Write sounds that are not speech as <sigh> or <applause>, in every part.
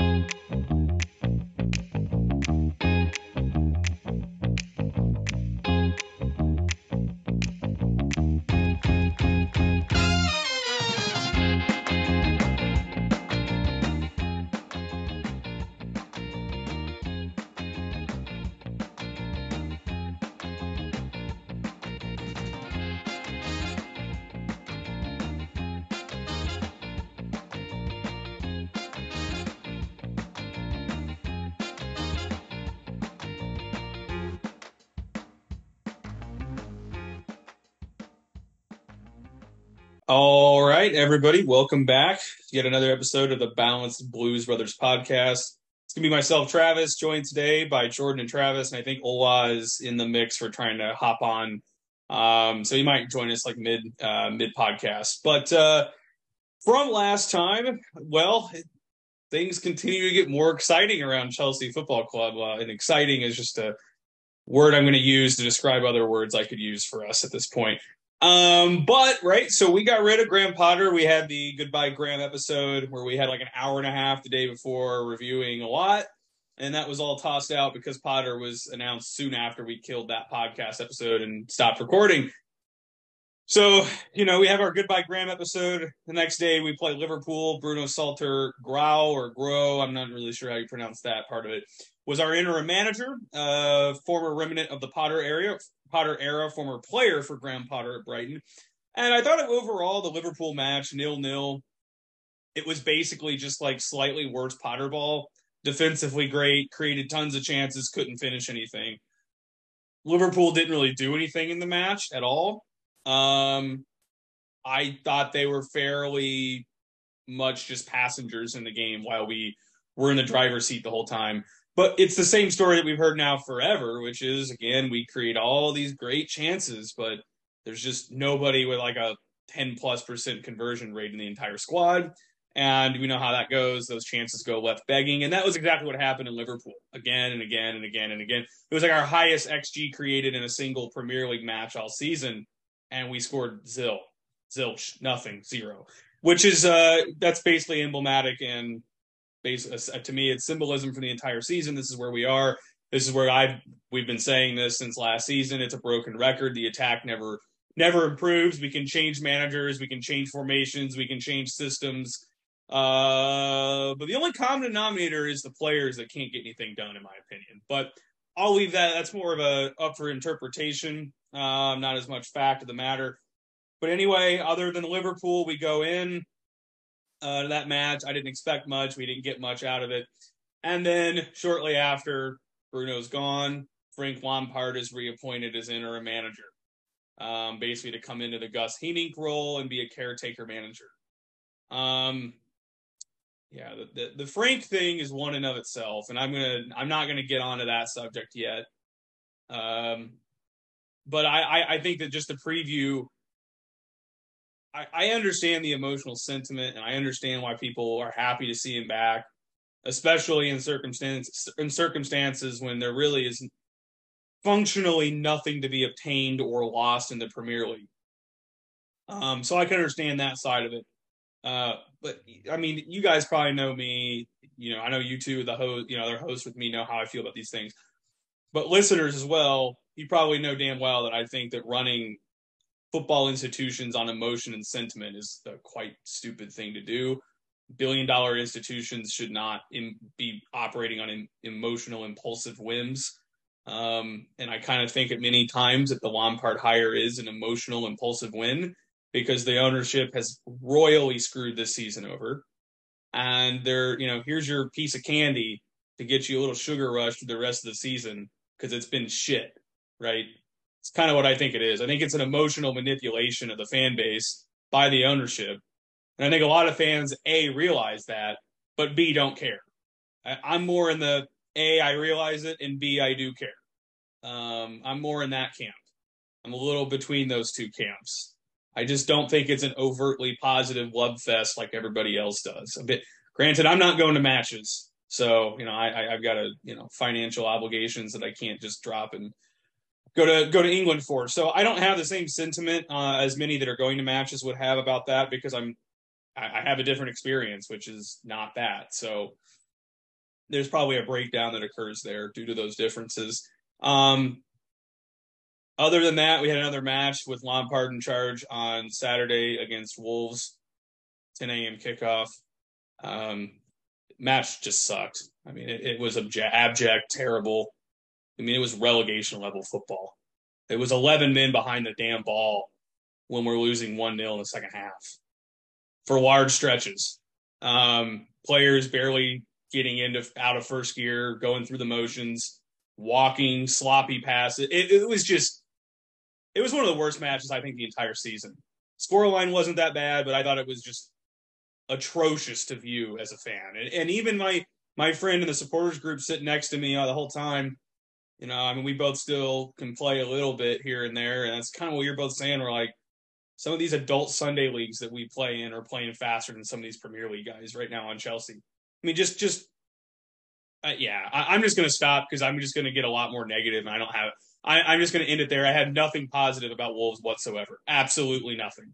All right, everybody, welcome back to yet another episode of the Balanced Blues Brothers podcast. It's gonna be myself, Travis, joined today by Jordan and Travis, and I think Ola is in the mix for trying to hop on. Um, so he might join us like mid uh, mid podcast. But uh, from last time, well, things continue to get more exciting around Chelsea Football Club, uh, and exciting is just a word I'm going to use to describe other words I could use for us at this point. Um, but right, so we got rid of Graham Potter. We had the goodbye Graham episode where we had like an hour and a half the day before reviewing a lot, and that was all tossed out because Potter was announced soon after we killed that podcast episode and stopped recording. So, you know, we have our goodbye Graham episode. The next day we play Liverpool. Bruno Saltor Grau or Grow, I'm not really sure how you pronounce that part of it, was our interim manager, uh, former remnant of the Potter area, Potter era, former player for Graham Potter at Brighton. And I thought overall the Liverpool match, nil nil, it was basically just like slightly worse Potter ball. Defensively great, created tons of chances, couldn't finish anything. Liverpool didn't really do anything in the match at all. Um, I thought they were fairly much just passengers in the game while we were in the driver's seat the whole time. But it's the same story that we've heard now forever, which is again, we create all these great chances, but there's just nobody with like a 10 plus percent conversion rate in the entire squad. And we know how that goes. Those chances go left begging. And that was exactly what happened in Liverpool again and again and again and again. It was like our highest XG created in a single Premier League match all season. And we scored zil, zilch, nothing, zero, which is, uh, that's basically emblematic and base uh, to me it's symbolism for the entire season. This is where we are. This is where i've we've been saying this since last season. It's a broken record. The attack never never improves. We can change managers. We can change formations. We can change systems. Uh, but the only common denominator is the players that can't get anything done in my opinion. But i'll leave that. That's more of a up for interpretation. Um, not as much fact of the matter. But anyway other than liverpool we go in uh, that match. I didn't expect much. We didn't get much out of it. And then shortly after, Bruno's gone. Frank Lampard is reappointed as interim manager, um, basically to come into the Guus Hiddink role and be a caretaker manager. Um, yeah, the, the, the Frank thing is one and of itself, and I'm gonna I'm not gonna get onto that subject yet. Um, but I, I, I think that just to preview I, I understand the emotional sentiment and I understand why people are happy to see him back, especially in circumstances in circumstances when there really is functionally nothing to be obtained or lost in the Premier League. Um, so I can understand that side of it. Uh, but I mean, you guys probably know me. You know, I know you two, the host, you know, other hosts with me know how I feel about these things. But listeners as well, you probably know damn well that I think that running football institutions on emotion and sentiment is a quite stupid thing to do. Billion dollar institutions should not be operating on emotional, impulsive whims. Um, and I kind of think at many times that the Lampard hire is an emotional, impulsive win because the ownership has royally screwed this season over. And they're, you know, here's your piece of candy to get you a little sugar rush for the rest of the season because it's been shit, right? It's kind of what I think it is. I think it's an emotional manipulation of the fan base by the ownership. And I think a lot of fans, A, realize that, but B, don't care. I, am more in the A, I realize it, and B, I do care. Um, I'm more in that camp. I'm a little between those two camps. I just don't think it's an overtly positive love fest like everybody else does. A bit granted, I'm not going to matches. So, you know, I, have got a, you know, financial obligations that I can't just drop and go to go to England for. So I don't have the same sentiment uh, as many that are going to matches would have about that because I'm I, I have a different experience, which is not that. So there's probably a breakdown that occurs there due to those differences. Um, other than that, we had another match with Lampard in charge on Saturday against Wolves, 10 a.m. kickoff. Um, match just sucked. I mean, it, it was abject, abject, terrible. I mean, it was relegation level football. It was 11 men behind the damn ball when we're losing 1 0 in the second half for large stretches. Um, players barely getting into out of first gear, going through the motions, walking, sloppy passes. It, it was just, it was one of the worst matches I think the entire season. Scoreline wasn't that bad, but I thought it was just atrocious to view as a fan. And, and even my my friend in the supporters group sitting next to me uh, the whole time, you know, I mean, we both still can play a little bit here and there, and that's kind of what you're both saying. We're like, some of these adult Sunday leagues that we play in are playing faster than some of these Premier League guys right now on Chelsea. I mean, just just uh, yeah, I, am just gonna stop because I'm just gonna get a lot more negative, and I don't have. I, I'm just gonna end it there. I have nothing positive about Wolves whatsoever. Absolutely nothing.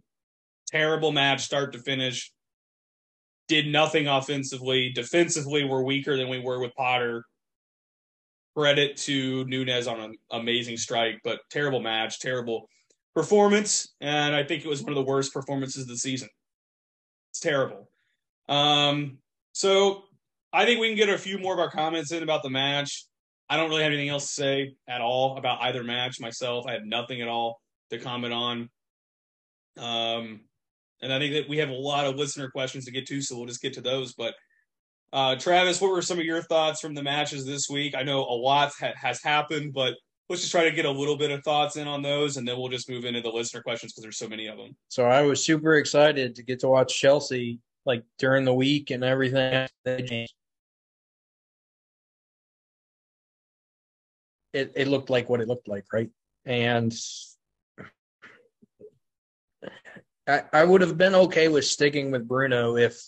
Terrible match, start to finish. Did nothing offensively. Defensively, we're weaker than we were with Potter. Credit to Nunez on an amazing strike, but terrible match, terrible performance, and I think it was one of the worst performances of the season. It's terrible. Um, so I think we can get a few more of our comments in about the match. I don't really have anything else to say at all about either match myself. I have nothing at all to comment on. Um, and I think that we have a lot of listener questions to get to, so we'll just get to those. But uh, Travis, what were some of your thoughts from the matches this week? I know a lot ha- has happened, but let's just try to get a little bit of thoughts in on those, and then we'll just move into the listener questions because there's so many of them. So I was super excited to get to watch Chelsea like during the week and everything. It it looked like what it looked like, right? And I, I would have been okay with sticking with Bruno if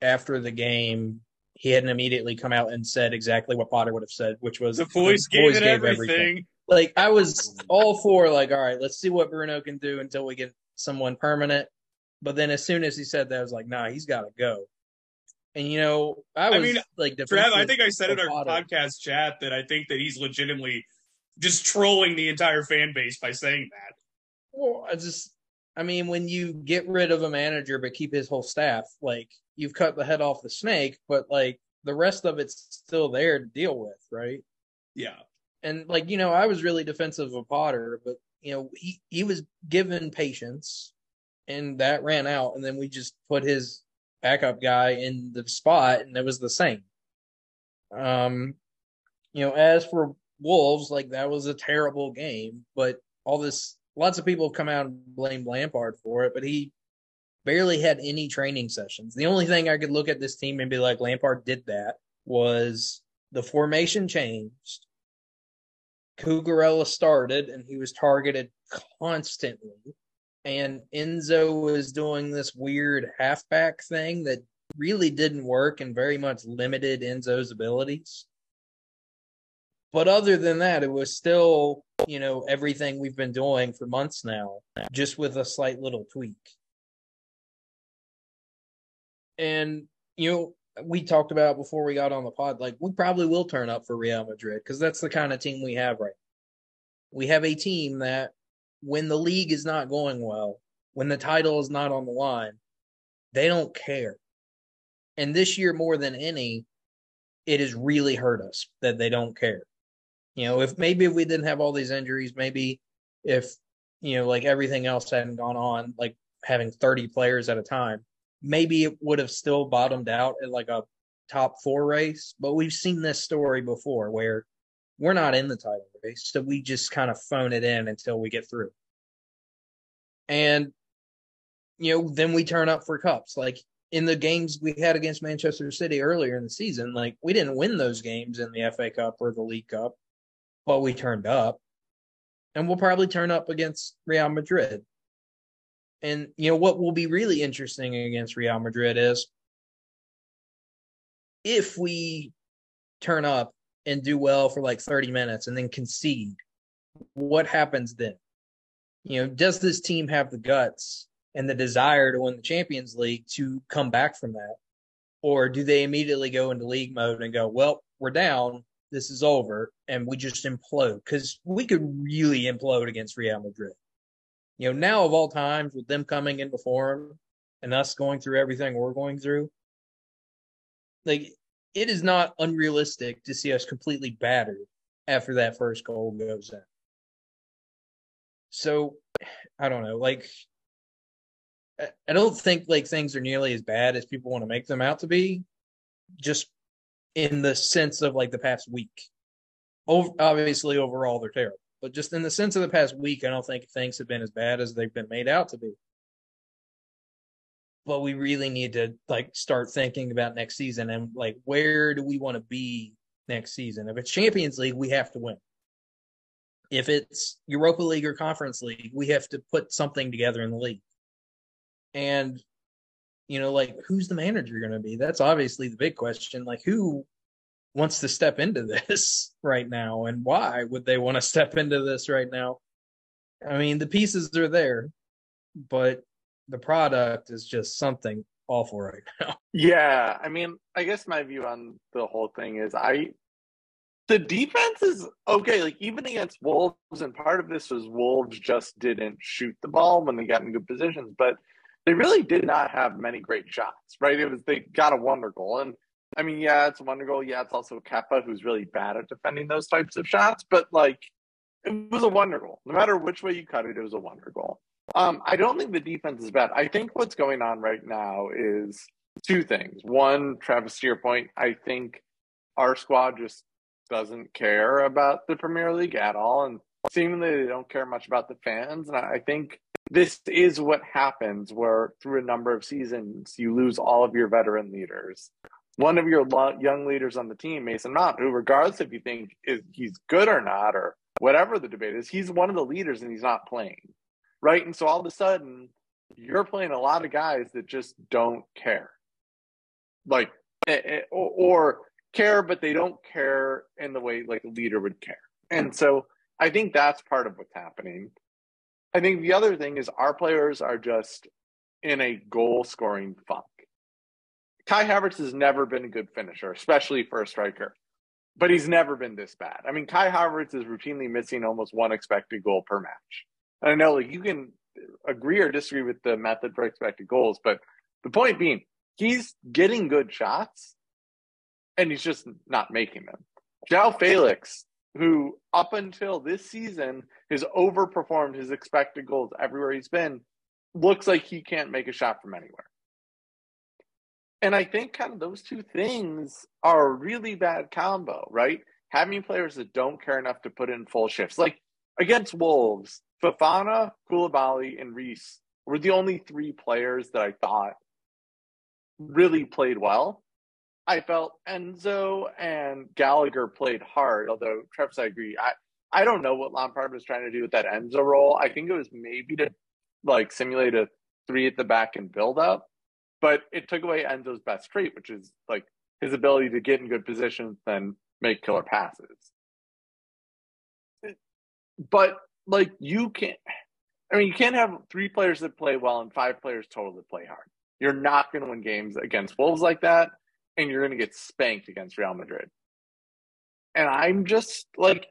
after the game he hadn't immediately come out and said exactly what Potter would have said, which was the boys, the boys gave, gave everything. everything. Like I was all for like, all right, let's see what Bruno can do until we get someone permanent. But then as soon as he said that, I was like, nah, he's got to go. And you know, I was I mean, like, Trev, I think I said in our Potter. podcast chat that I think that he's legitimately just trolling the entire fan base by saying that. Well, I just, I mean, when you get rid of a manager but keep his whole staff, like you've cut the head off the snake, but like the rest of it's still there to deal with, right? Yeah. And like, you know, I was really defensive of Potter, but you know, he he was given patience and that ran out and then we just put his backup guy in the spot and it was the same. Um you know, as for Wolves, like that was a terrible game, but all this lots of people have come out and blame Lampard for it, but he barely had any training sessions. The only thing I could look at this team and be like, Lampard did that was the formation changed. Cucurella started and he was targeted constantly. And Enzo was doing this weird halfback thing that really didn't work and very much limited Enzo's abilities. But other than that, it was still, you know, everything we've been doing for months now, just with a slight little tweak. And, you know, we talked about before we got on the pod, like we probably will turn up for Real Madrid because that's the kind of team we have right. We have a team that when the league is not going well, when the title is not on the line, they don't care. And this year more than any, it has really hurt us that they don't care. You know, if maybe if we didn't have all these injuries, maybe if, you know, like everything else hadn't gone on, like having 30 players at a time, maybe it would have still bottomed out at like a top four race. But we've seen this story before where we're not in the title race. So we just kind of phone it in until we get through. And, you know, then we turn up for cups. Like in the games we had against Manchester City earlier in the season, like we didn't win those games in the FA Cup or the League Cup but we turned up. And we'll probably turn up against Real Madrid. And, you know, what will be really interesting against Real Madrid is if we turn up and do well for like 30 minutes and then concede, what happens then? You know, does this team have the guts and the desire to win the Champions League to come back from that? Or do they immediately go into league mode and go, well, we're down, this is over, and we just implode? Because we could really implode against Real Madrid. You know, now of all times, with them coming into form and us going through everything we're going through, like it is not unrealistic to see us completely battered after that first goal goes in. So I don't know, like I don't think like things are nearly as bad as people want to make them out to be, just in the sense of like the past week. Over, obviously, overall they're terrible, but just in the sense of the past week, I don't think things have been as bad as they've been made out to be. But we really need to like start thinking about next season and like where do we want to be next season? If it's Champions League, we have to win. If it's Europa League or Conference League, we have to put something together in the league and, you know, like who's the manager going to be? That's obviously the big question. Like who wants to step into <laughs> this right now and why would they want to step into this right now? I mean, the pieces are there, but the product is just something awful right now. <laughs> Yeah, I mean, I guess my view on the whole thing is I the defense is okay, like even against Wolves, and part of this was Wolves just didn't shoot the ball when they got in good positions, but they really did not have many great shots, right? It was they got a wonder goal. And I mean, yeah, it's a wonder goal. Yeah, it's also Kepa who's really bad at defending those types of shots, but like it was a wonder goal. No matter which way you cut it, it was a wonder goal. Um, I don't think the defense is bad. I think what's going on right now is two things. One, Travis, to your point, I think our squad just doesn't care about the Premier League at all. And seemingly they don't care much about the fans. And I think this is what happens where through a number of seasons you lose all of your veteran leaders. One of your young leaders on the team, Mason Mount, who regardless if you think is he's good or not or whatever the debate is, he's one of the leaders and he's not playing. Right? And so all of a sudden you're playing a lot of guys that just don't care. Like eh, eh, or care but they don't care in the way like a leader would care. And so I think that's part of what's happening. I think the other thing is our players are just in a goal scoring funk. Kai Havertz has never been a good finisher, especially for a striker, but he's never been this bad. I mean, Kai Havertz is routinely missing almost one expected goal per match. And I know like you can agree or disagree with the method for expected goals, but the point being, he's getting good shots and he's just not making them. João Felix who up until this season has overperformed his expected goals everywhere he's been, looks like he can't make a shot from anywhere. And I think kind of those two things are a really bad combo, right? Having players that don't care enough to put in full shifts. Like against Wolves, Fofana, Koulibaly, and Reece were the only three players that I thought really played well. I felt Enzo and Gallagher played hard, although Travis, I agree. I, I don't know what Lampard was trying to do with that Enzo role. I think it was maybe to like simulate a three at the back and build up, but it took away Enzo's best trait, which is like his ability to get in good positions and make killer passes. But like you can't, I mean, you can't have three players that play well and five players total that play hard. You're not going to win games against Wolves like that and you're going to get spanked against Real Madrid. And I'm just like,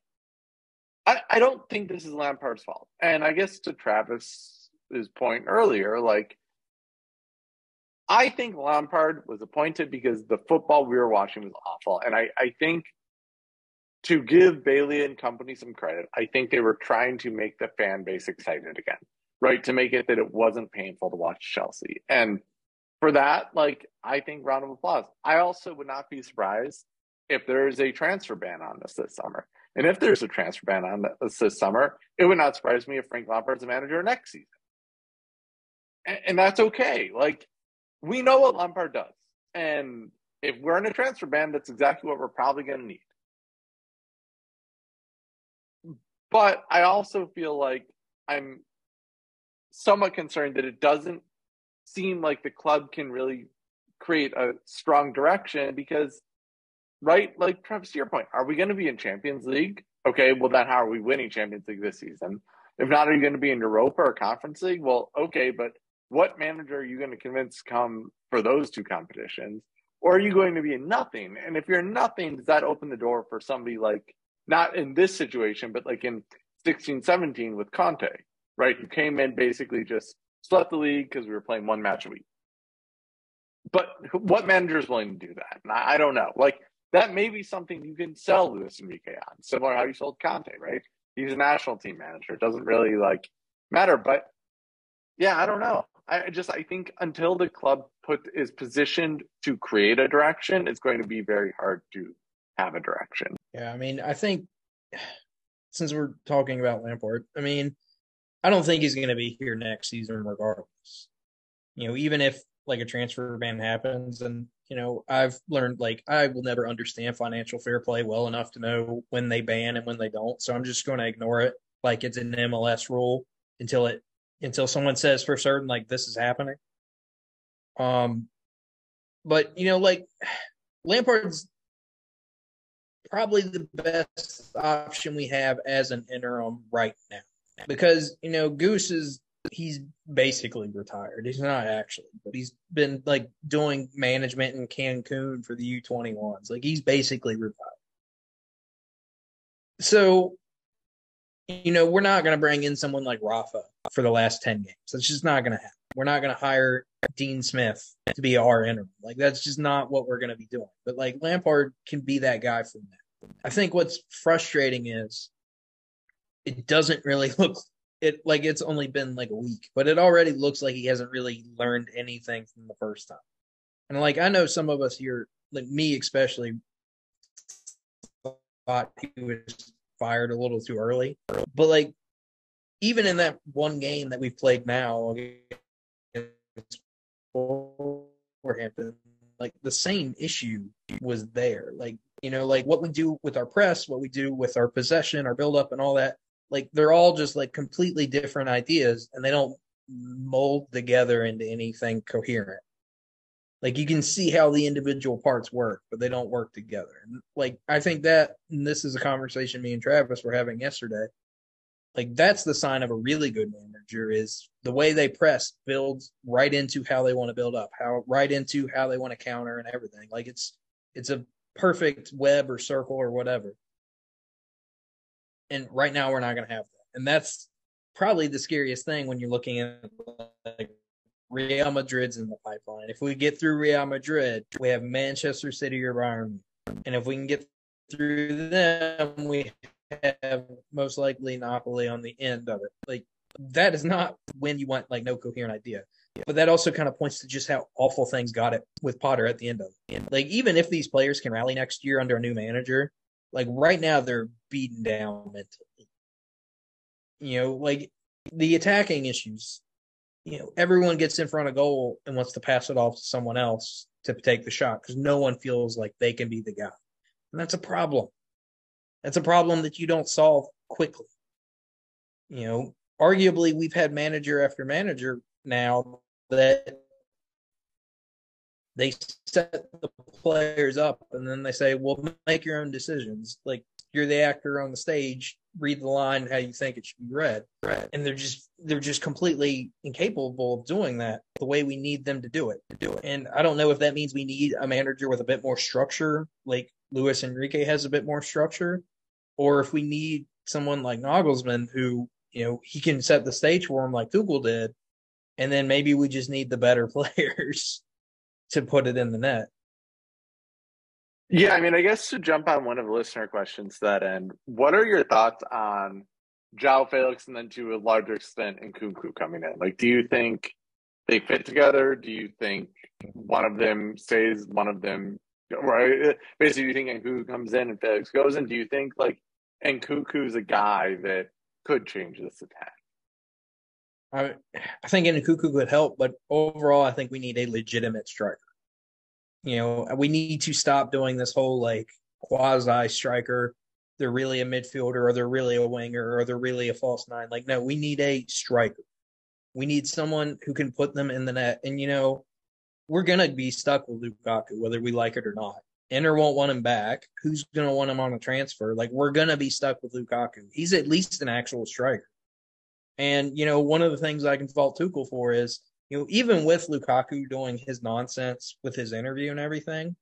I, I don't think this is Lampard's fault. And I guess to Travis's point earlier, like, I think Lampard was appointed because the football we were watching was awful. And I, I think to give Boehly and company some credit, I think they were trying to make the fan base excited again, right? To make it that it wasn't painful to watch Chelsea. And for that, like I think round of applause. I also would not be surprised if there is a transfer ban on this this summer. And if there's a transfer ban on this this summer, it would not surprise me if Frank Lampard's the manager next season. And, and that's okay. Like we know what Lampard does, and if we're in a transfer ban, that's exactly what we're probably going to need. But I also feel like I'm somewhat concerned that it doesn't seem like the club can really create a strong direction because, right, like Travis, to your point, are we going to be in Champions League? Okay, well, then how are we winning Champions League this season? If not, are you going to be in Europa or Conference League? Well, okay, but what manager are you going to convince come for those two competitions? or are you going to be in nothing? And if you're nothing, does that open the door for somebody like not in this situation, but like in 16, 17 with Conte, right? Who came in basically just swept the league because we were playing one match a week. But what manager is willing to do that? And I, I don't know. Like that may be something you can sell Luis Enrique on, similar how you sold Conte, right? He's a national team manager. It doesn't really like matter. But yeah, I don't know. I just I think until the club put is positioned to create a direction, it's going to be very hard to have a direction. Yeah, I mean, I think <sighs> since we're talking about Lampard, I mean, I don't think he's going to be here next season regardless. You know, even if like a transfer ban happens and you know, I've learned like I will never understand financial fair play well enough to know when they ban and when they don't. So I'm just going to ignore it like it's an MLS rule until it until someone says for certain like this is happening. Um, but you know, like Lampard's probably the best option we have as an interim right now because you know Goose is he's basically retired. He's not actually, but he's been like doing management in Cancun for the U21s. Like he's basically retired. So you know, we're not going to bring in someone like Rafa for the last 10 games. That's just not going to happen. We're not going to hire Dean Smith to be our interim. Like, that's just not what we're going to be doing. But, like, Lampard can be that guy for that. I think what's frustrating is it doesn't really <laughs> look it like it's only been like a week, but it already looks like he hasn't really learned anything from the first time. And like I know some of us here, like me especially, thought he was fired a little too early. But like even in that one game that we've played now like the same issue was there. Like, you know, like what we do with our press, what we do with our possession, our build up and all that, like they're all just like completely different ideas and they don't mold together into anything coherent. Like you can see how the individual parts work, but they don't work together. And like I think that this is a conversation me and Travis were having yesterday. Like that's the sign of a really good manager is the way they press builds right into how they want to build up, how right into how they want to counter and everything. Like it's it's a perfect web or circle or whatever. And right now we're not going to have that. And that's probably the scariest thing when you're looking at like Real Madrid's in the pipeline. If we get through Real Madrid, we have Manchester City or Bayern. And if we can get through them, we have most likely Napoli on the end of it. Like that is not when you want like no coherent idea. But that also kind of points to just how awful things got it with Potter at the end of it. Like even if these players can rally next year under a new manager, like right now they're beaten down mentally. You know, like the attacking issues you know, everyone gets in front of goal and wants to pass it off to someone else to take the shot because no one feels like they can be the guy. And that's a problem. That's a problem that you don't solve quickly. You know, arguably, we've had manager after manager now that they set the players up and then they say, well, make your own decisions. Like, you're the actor on the stage read the line how you think it should be read right. and they're just they're just completely incapable of doing that the way we need them to do it to do it and i don't know if that means we need a manager with a bit more structure like luis enrique has a bit more structure or if we need someone like nagelsmann who you know he can set the stage for him like Google did and then maybe we just need the better <laughs> players to put it in the net yeah, I mean, I guess to jump on one of the listener questions that end, what are your thoughts on João Felix and then to a larger extent Nkunku coming in? Like, do you think they fit together? Do you think one of them stays, one of them, right? Basically, do you think Nkunku comes in and Felix goes in? Do you think like Nkunku is a guy that could change this attack? I, I think Nkunku could help, but overall, I think we need a legitimate striker. You know, we need to stop doing this whole like quasi striker. They're really a midfielder, or they're really a winger, or they're really a false nine. Like, no, we need a striker. We need someone who can put them in the net. And you know, we're gonna be stuck with Lukaku, whether we like it or not. Inter won't want him back. Who's gonna want him on a transfer? Like, we're gonna be stuck with Lukaku. He's at least an actual striker. And you know, one of the things I can fault Tuchel for is you know, even with Lukaku doing his nonsense with his interview and everything,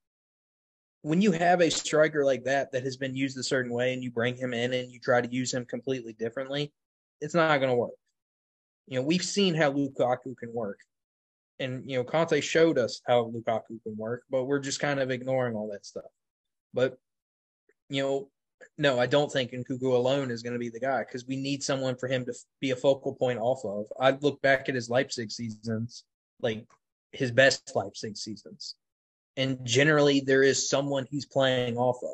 when you have a striker like that that has been used a certain way and you bring him in and you try to use him completely differently, it's not going to work. You know, we've seen how Lukaku can work. And, you know, Conte showed us how Lukaku can work, but we're just kind of ignoring all that stuff. But, you know, no, I don't think Nkunku alone is going to be the guy because we need someone for him to be a focal point off of. I look back at his Leipzig seasons, like his best Leipzig seasons, and generally there is someone he's playing off of.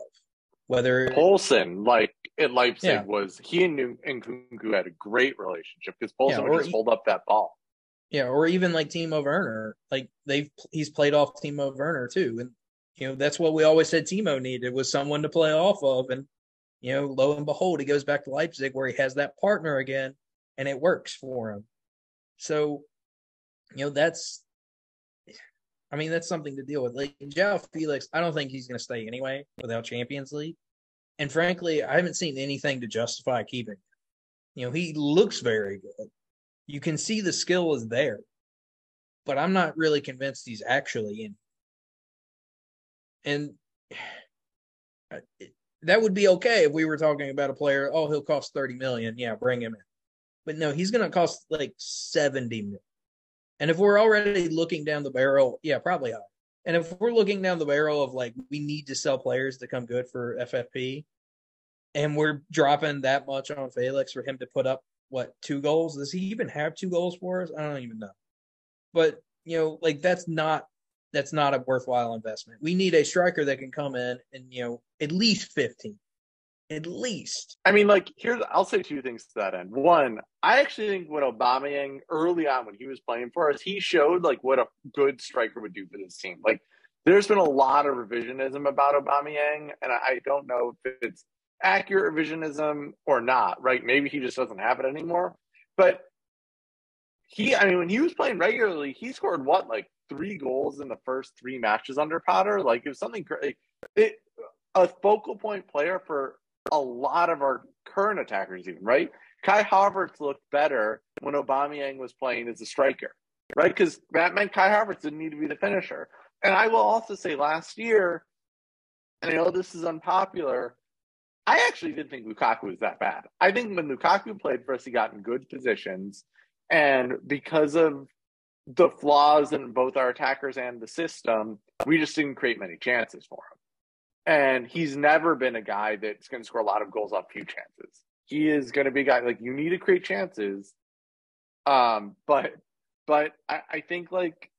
Whether Poulsen, like at Leipzig, yeah. was he and Nkunku had a great relationship because Poulsen yeah, would just he, hold up that ball. Yeah, or even like Timo Werner, like they've he's played off Timo Werner too, and you know that's what we always said Timo needed was someone to play off of, and you know, lo and behold, he goes back to Leipzig where he has that partner again, and it works for him. So, you know, that's, I mean, that's something to deal with. Like João Felix, I don't think he's going to stay anyway without Champions League. And frankly, I haven't seen anything to justify keeping. You know, he looks very good. You can see the skill is there, but I'm not really convinced he's actually in. And <sighs> that would be okay if we were talking about a player. Oh, he'll cost thirty million. Yeah, bring him in. But no, he's going to cost like seventy million. And if we're already looking down the barrel, yeah, probably high. And if we're looking down the barrel of like we need to sell players to come good for FFP, and we're dropping that much on Felix for him to put up what two goals? Does he even have two goals for us? I don't even know. But you know, like that's not that's not a worthwhile investment. We need a striker that can come in and you know at least fifteen, at least. I mean, like here's I'll say two things to that end. One, I actually think what Aubameyang early on when he was playing for us, he showed like what a good striker would do for this team. Like there's been a lot of revisionism about Aubameyang, and I don't know if it's accurate revisionism or not. Right? Maybe he just doesn't have it anymore. But he, I mean, when he was playing regularly, he scored what like three goals in the first three matches under Potter. Like it was something great. It, a focal point player for a lot of our current attackers, even right. Kai Havertz looked better when Aubameyang was playing as a striker, right? Because that meant Kai Havertz didn't need to be the finisher. And I will also say last year, and I know this is unpopular, I actually didn't think Lukaku was that bad. I think when Lukaku played for us, he got in good positions. And because of the flaws in both our attackers and the system, we just didn't create many chances for him. And he's never been a guy that's going to score a lot of goals off few chances. He is going to be a guy like you need to create chances. Um, but but I, I think like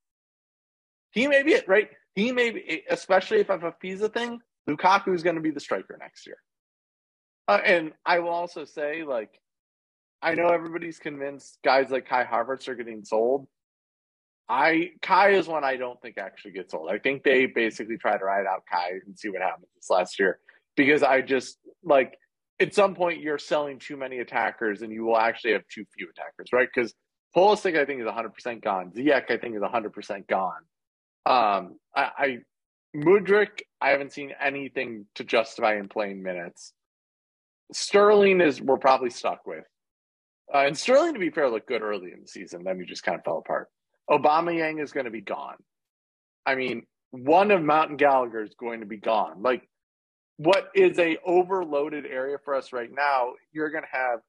he may be it, right? He may be, especially if FFP is a thing. Lukaku is going to be the striker next year. Uh, and I will also say, like, I know everybody's convinced guys like Kai Havertz are getting sold. I Kai is one I don't think actually gets old. I think they basically try to ride out Kai and see what happens this last year because I just like at some point you're selling too many attackers and you will actually have too few attackers, right? Because Pulisic I think is 100% gone. Ziyech I think is 100% gone. Um, I, I Mudryk I haven't seen anything to justify in playing minutes. Sterling is we're probably stuck with. Uh, and Sterling, to be fair, looked good early in the season. Then he just kind of fell apart. Aubameyang is going to be gone. I mean, one of Mountain Gallagher is going to be gone. Like, what is a overloaded area for us right now? You're going to have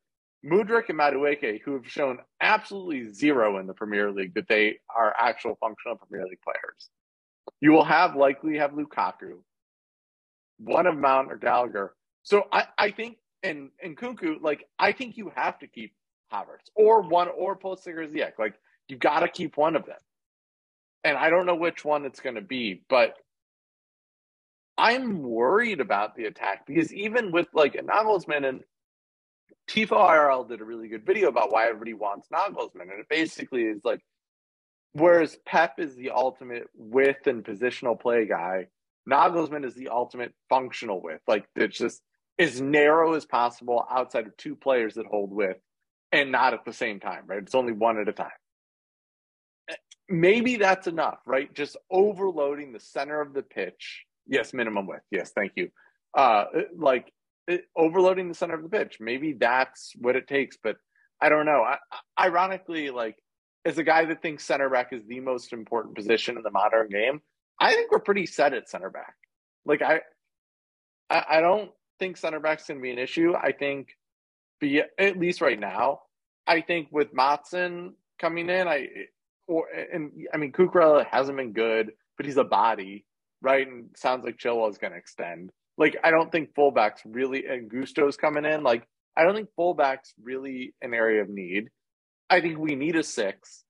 Mudryk and Madueke, who have shown absolutely zero in the Premier League that they are actual functional Premier League players. You will have likely have Lukaku, one of Mount or Gallagher. So I, I think and and Nkunku, like I think you have to keep Havertz or one or Pulisic or Ziyech. Like you got to keep one of them. And I don't know which one it's going to be, but I'm worried about the attack because even with like Nagelsmann and Tifo IRL did a really good video about why everybody wants Nagelsmann. And it basically is like, whereas Pep is the ultimate width and positional play guy, Nagelsmann is the ultimate functional width. Like it's just as narrow as possible outside of two players that hold width and not at the same time, right? It's only one at a time maybe that's enough, right? Just overloading the center of the pitch. Yes, minimum width. Yes, thank you. Uh, like it, overloading the center of the pitch. Maybe that's what it takes, but I don't know. I, ironically, like as a guy that thinks center back is the most important position in the modern game, I think we're pretty set at center back. Like I, I, I don't think center back's going to be an issue. I think, be at least right now, I think with Matson coming in, I or and I mean Cucurella hasn't been good, but he's a body, right? And sounds like Chilwell is going to extend. Like I don't think fullbacks really and Gusto's coming in. Like I don't think fullbacks really an area of need. I think we need a six.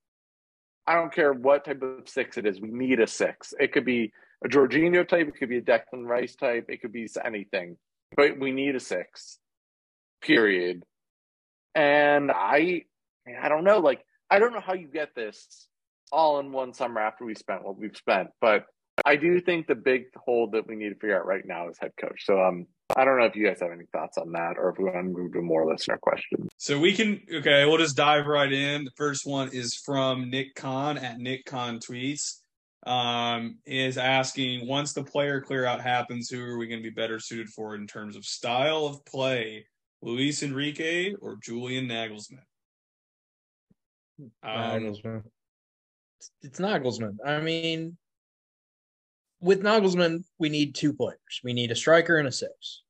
I don't care what type of six it is. We need a six. It could be a Jorginho type. It could be a Declan Rice type. It could be anything. But we need a six. Period. And I, I don't know. Like I don't know how you get this all in one summer after we spent what we've spent, but I do think the big hole that we need to figure out right now is head coach. So um, I don't know if you guys have any thoughts on that, or if we want to move to more listener questions. So we can okay, we'll just dive right in. The first one is from Nick Khan at Nick Khan tweets. Um, is asking once the player clear out happens, who are we going to be better suited for in terms of style of play, Luis Enrique or Julian Nagelsmann? Um. It's Nagelsmann. I mean, with Nagelsmann, we need two players. We need a striker and a six,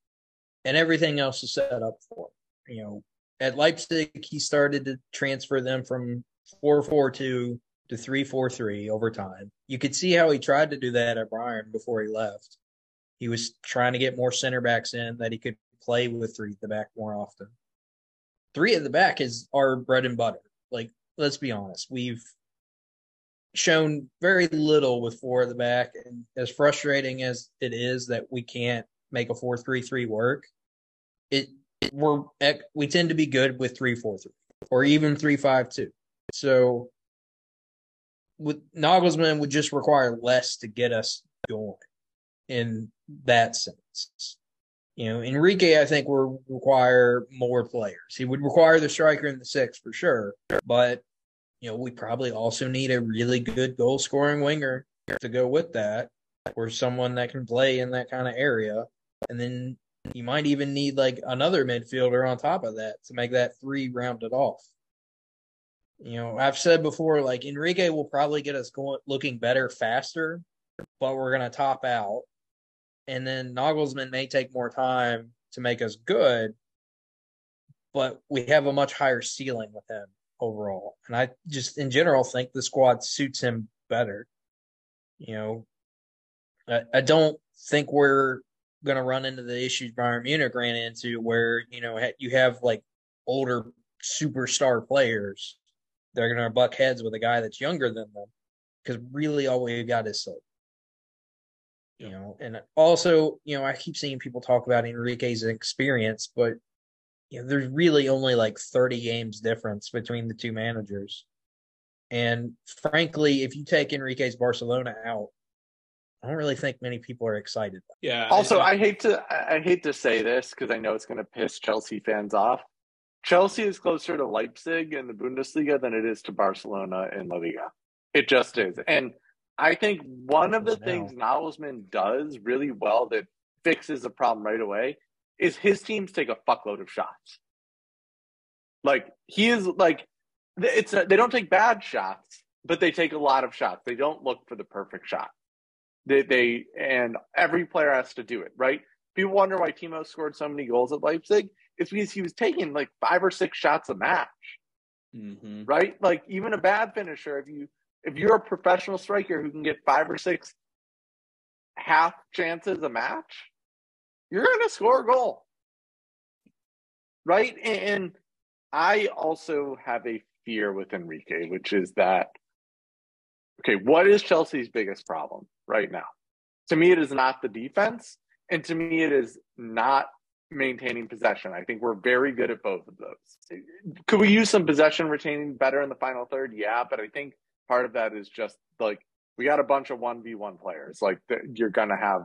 and everything else is set up for. Him. You know, at Leipzig, he started to transfer them from four four two to three four three over time. You could see how he tried to do that at Bayern before he left. He was trying to get more center backs in that he could play with three at the back more often. Three at the back is our bread and butter. Like, let's be honest, we've shown very little with four at the back, and as frustrating as it is that we can't make a four three three work, it, we're we tend to be good with three four three or even three five two. So with Nagelsmann would just require less to get us going in that sense. You know, Enrique, I think, will require more players. He would require the striker in the six for sure, but you know, we probably also need a really good goal scoring winger to go with that, or someone that can play in that kind of area. And then you might even need like another midfielder on top of that to make that three rounded off. You know, I've said before, like Enrique will probably get us going, looking better faster, but we're going to top out. And then Nagelsmann may take more time to make us good, but we have a much higher ceiling with him overall. And I just in general think the squad suits him better. You know, I, I don't think we're going to run into the issues Bayern Munich ran into where, you know, you have like older superstar players that are going to buck heads with a guy that's younger than them. Because really all we've got is so. You know, and also, you know, I keep seeing people talk about Enrique's experience, but you know, there's really only like 30 games difference between the two managers. And frankly, if you take Enrique's Barcelona out, I don't really think many people are excited. Yeah. Also, I, I hate to I hate to say this because I know it's going to piss Chelsea fans off. Chelsea is closer to Leipzig in the Bundesliga than it is to Barcelona in La Liga. It just is. And I think one of the things Nagelsmann does really well that fixes the problem right away is his teams take a fuckload of shots. Like he is like it's a, they don't take bad shots, but they take a lot of shots. They don't look for the perfect shot. They they and every player has to do it, right? People wonder why Timo scored so many goals at Leipzig. It's because he was taking like five or six shots a match. Mm-hmm. Right? Like even a bad finisher, if you if you're a professional striker who can get five or six half chances a match, you're going to score a goal. Right? And I also have a fear with Enrique, which is that, okay, what is Chelsea's biggest problem right now? To me, it is not the defense. And to me, it is not maintaining possession. I think we're very good at both of those. Could we use some possession retaining better in the final third? Yeah, but I think part of that is just like we got a bunch of 1v1 players. Like you're going to have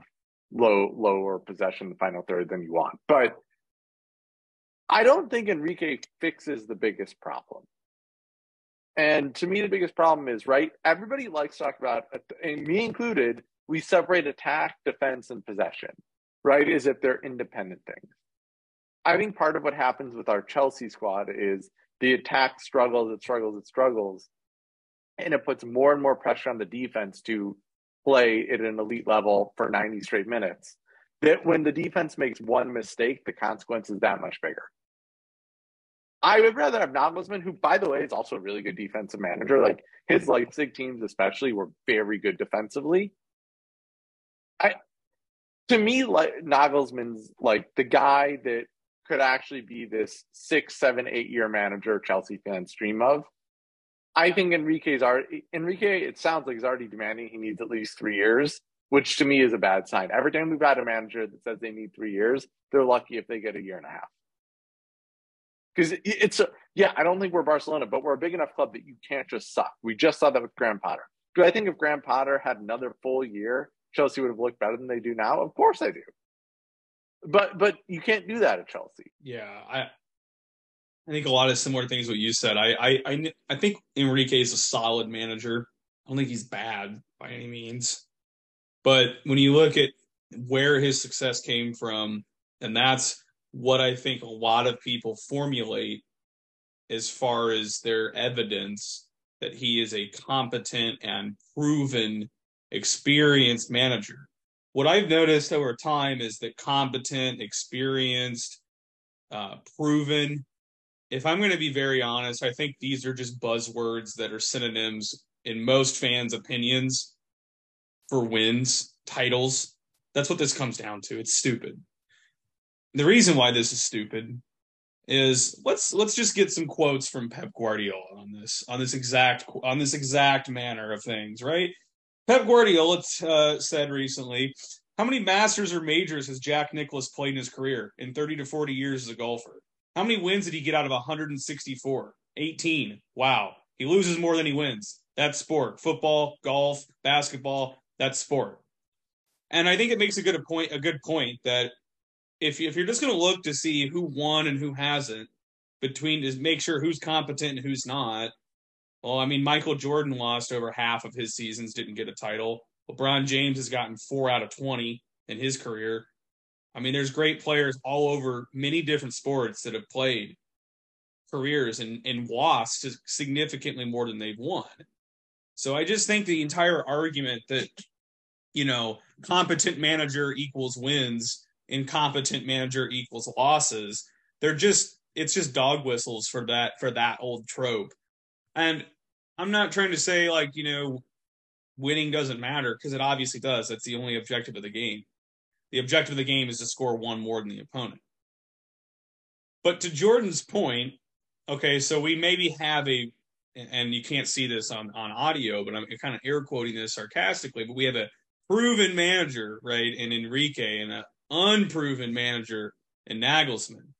low lower possession the final third than you want. But I don't think Enrique fixes the biggest problem. And to me, the biggest problem is right. Everybody likes to talk about, uh, and me included. We separate attack, defense, and possession. Right? Is if they're independent things. I think part of what happens with our Chelsea squad is the attack struggles, it struggles, it struggles, and it puts more and more pressure on the defense to play at an elite level for 90 straight minutes. That when the defense makes one mistake, the consequence is that much bigger. I would rather have Nagelsmann, who, by the way, is also a really good defensive manager. Like his Leipzig teams, especially, were very good defensively. I, to me, like Nagelsmann's like the guy that could actually be this six, seven, eight year manager Chelsea fans dream of. I think Enrique's already Enrique. It sounds like he's already demanding he needs at least three years, which to me is a bad sign. Every time we've had a manager that says they need three years, they're lucky if they get a year and a half because it's a yeah. I don't think we're Barcelona, but we're a big enough club that you can't just suck. We just saw that with Graham Potter. Do I think if Graham Potter had another full year, Chelsea would have looked better than they do now? Of course I do. But but you can't do that at Chelsea. Yeah, I I think a lot of similar things what you said. I I I, I think Enrique is a solid manager. I don't think he's bad by any means. But when you look at where his success came from, and that's what I think a lot of people formulate as far as their evidence that he is a competent and proven, experienced manager. What I've noticed over time is that competent, experienced, uh, proven. If I'm going to be very honest, I think these are just buzzwords that are synonyms in most fans' opinions for wins, titles. That's what this comes down to. It's stupid the reason why this is stupid is let's let's just get some quotes from Pep Guardiola on this on this exact on this exact manner of things, right? Pep Guardiola uh, said recently, "How many Masters or majors has Jack Nicklaus played in his career in 30 to 40 years as a golfer? How many wins did he get out of 164? 18. Wow, he loses more than he wins. That's sport. Football, golf, basketball. That's sport." And I think it makes a good point a good point that if if you're just going to look to see who won and who hasn't, between to make sure who's competent and who's not. Well, I mean, Michael Jordan lost over half of his seasons, didn't get a title. LeBron James has gotten four out of twenty in his career. I mean, there's great players all over many different sports that have played careers and, and lost significantly more than they've won. So I just think the entire argument that, you know, competent manager equals wins incompetent manager equals losses. They're just it's just dog whistles for that for that old trope. And I'm not trying to say like, you know, winning doesn't matter because it obviously does. That's the only objective of the game. The objective of the game is to score one more than the opponent. But to Jordan's point, okay, so we maybe have a and you can't see this on, on audio, but I'm kind of air quoting this sarcastically, but we have a proven manager, right, in Enrique and an unproven manager in Nagelsmann.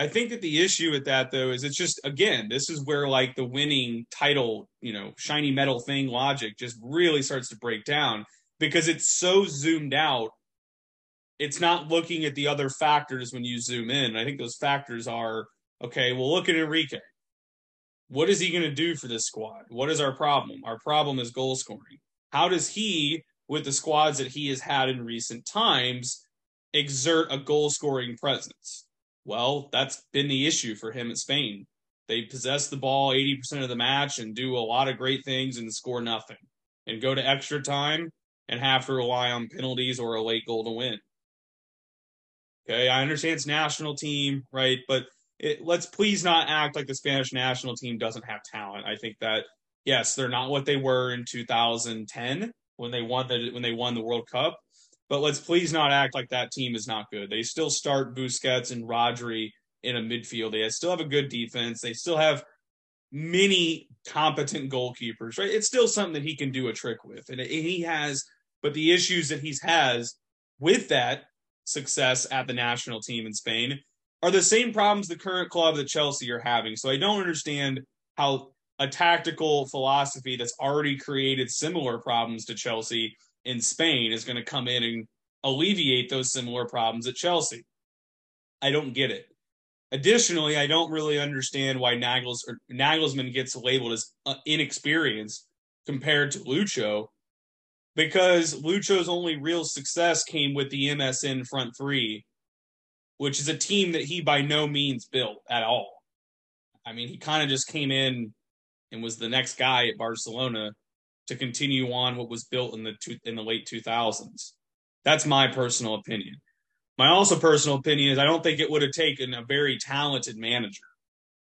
I think that the issue with that though is it's just again, this is where like the winning title, you know, shiny metal thing logic just really starts to break down because it's so zoomed out. It's not looking at the other factors when you zoom in. I think those factors are okay, well look at Enrique. What is he going to do for this squad? What is our problem? Our problem is goal scoring. How does he with the squads that he has had in recent times exert a goal scoring presence. Well, that's been the issue for him at Spain. They possess the ball 80% of the match and do a lot of great things and score nothing and go to extra time and have to rely on penalties or a late goal to win. Okay, I understand it's national team, right? But it, let's please not act like the Spanish national team doesn't have talent. I think that yes, they're not what they were in 2010, when they won the when they won the World Cup. But let's please not act like that team is not good. They still start Busquets and Rodri in a midfield. They still have a good defense. They still have many competent goalkeepers. Right? It's still something that he can do a trick with, and he has. But the issues that he's has with that success at the national team in Spain are the same problems the current club that Chelsea are having. So I don't understand how a tactical philosophy that's already created similar problems to Chelsea in Spain is going to come in and alleviate those similar problems at Chelsea. I don't get it. Additionally, I don't really understand why Nagels or Nagelsmann gets labeled as uh, inexperienced compared to Lucho, because Lucho's only real success came with the MSN front three, which is a team that he by no means built at all. I mean, he kind of just came in and was the next guy at Barcelona to continue on what was built in the two, in the late 2000s. That's my personal opinion. My also personal opinion is I don't think it would have taken a very talented manager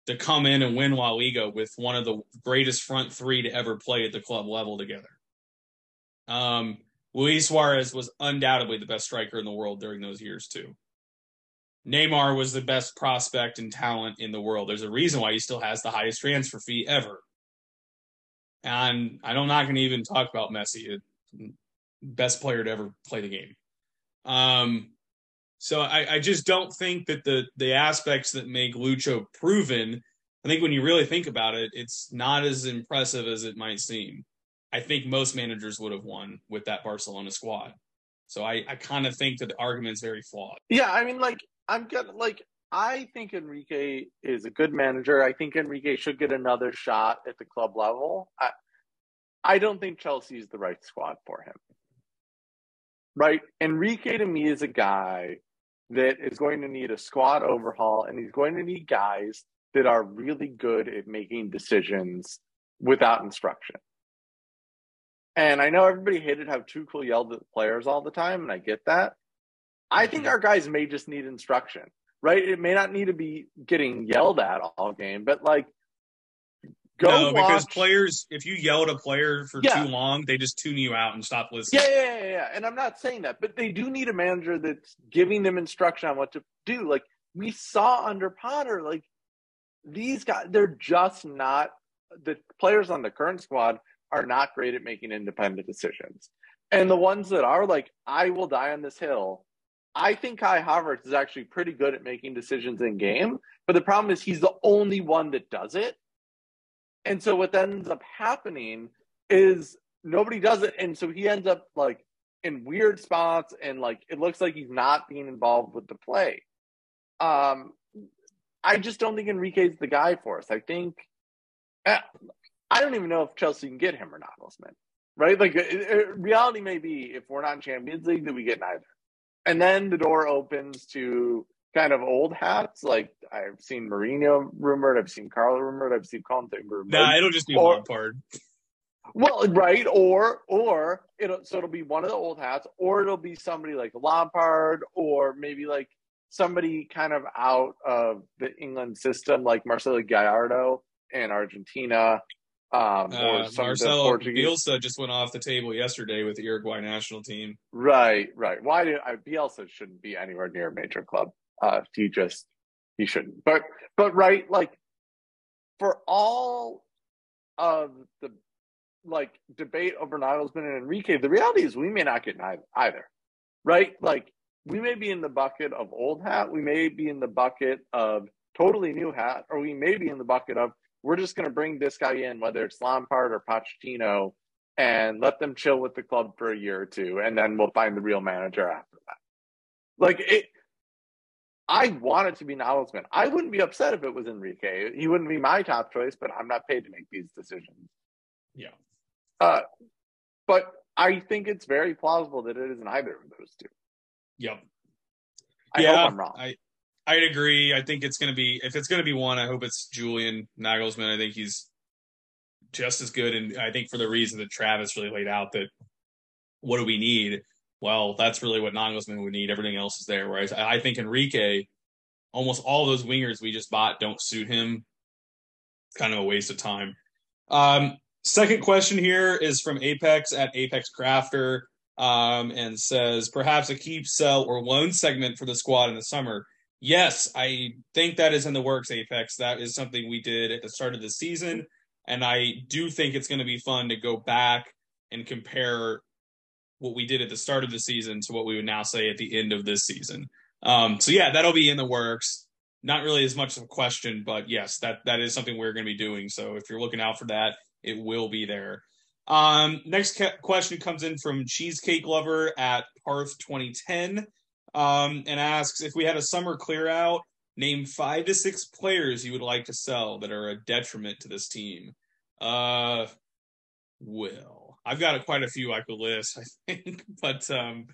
to come in and win La Liga with one of the greatest front three to ever play at the club level together. Um, Luis Suarez was undoubtedly the best striker in the world during those years too. Neymar was the best prospect and talent in the world. There's a reason why he still has the highest transfer fee ever. And I'm not going to even talk about Messi, the best player to ever play the game. Um, so I, I just don't think that the the aspects that make Lucho proven. I think when you really think about it, it's not as impressive as it might seem. I think most managers would have won with that Barcelona squad. So I, I kind of think that the argument is very flawed. Yeah, I mean, like I'm gonna like I think Enrique is a good manager. I think Enrique should get another shot at the club level. I I don't think Chelsea is the right squad for him. Right? Enrique to me is a guy that is going to need a squad overhaul and he's going to need guys that are really good at making decisions without instruction. And I know everybody hated how Tuchel yelled at players all the time, and I get that. I think mm-hmm. our guys may just need instruction, right? It may not need to be getting yelled at all game, but like Go no, watch. because players, if you yell at a player for yeah. too long, they just tune you out and stop listening. Yeah, yeah, yeah, yeah. And I'm not saying that, but they do need a manager that's giving them instruction on what to do. Like we saw under Potter, like these guys, they're just not the players on the current squad are not great at making independent decisions. And the ones that are like, I will die on this hill. I think Kai Havertz is actually pretty good at making decisions in game, but the problem is he's the only one that does it and so what ends up happening is nobody does it. And so he ends up like in weird spots and like it looks like he's not being involved with the play. Um, I just don't think Enrique's the guy for us. I think eh, I don't even know if Chelsea can get him or not, Osman. Right? Like it, it, reality may be if we're not in Champions League that we get neither. And then the door opens to kind of old hats. Like I've seen Mourinho rumored, I've seen Carlo rumored, I've seen Conte rumored. Nah, it'll just be or, Lampard. Well, right, or or it'll so it'll be one of the old hats, or it'll be somebody like Lampard, or maybe like somebody kind of out of the England system, like Marcelo Gallardo in Argentina. Um, uh, Marcelo Bielsa just went off the table yesterday with the Uruguay national team. Right, right. Why did I, Bielsa shouldn't be anywhere near a major club? Uh, he just he shouldn't. But but right, like for all of the like debate over Nagelsmann and Enrique, the reality is we may not get neither either. Right? Like we may be in the bucket of old hat, we may be in the bucket of totally new hat, or we may be in the bucket of we're just going to bring this guy in, whether it's Lampard or Pochettino, and let them chill with the club for a year or two, and then we'll find the real manager after that. Like it, I want it to be Nagelsmann. I wouldn't be upset if it was Enrique. He wouldn't be my top choice, but I'm not paid to make these decisions. Yeah. Uh, but I think it's very plausible that it isn't either of those two. Yep. I yeah, hope I'm wrong. I I'd agree. I think it's going to be if it's going to be one. I hope it's Julian Nagelsmann. I think he's just as good, and I think for the reason that Travis really laid out that what do we need? well, that's really what Nagelsmann would need. Everything else is there. Whereas I think Enrique, almost all those wingers we just bought don't suit him. It's kind of a waste of time. Um, second question here is from Apex at Apex Crafter um, and says perhaps a keep, sell, or loan segment for the squad in the summer. Yes, I think that is in the works, Apex. That is something we did at the start of the season. And I do think it's going to be fun to go back and compare what we did at the start of the season to what we would now say at the end of this season. Um, so yeah, that'll be in the works. Not really as much of a question, but yes, that that is something we're going to be doing. So if you're looking out for that, it will be there. Um, next ca- question comes in from Cheesecake Lover at Parth 2010 um, and asks if we had a summer clear out, name five to six players you would like to sell that are a detriment to this team. Uh, well, I've got a, quite a few I could list, I think, <laughs> but um,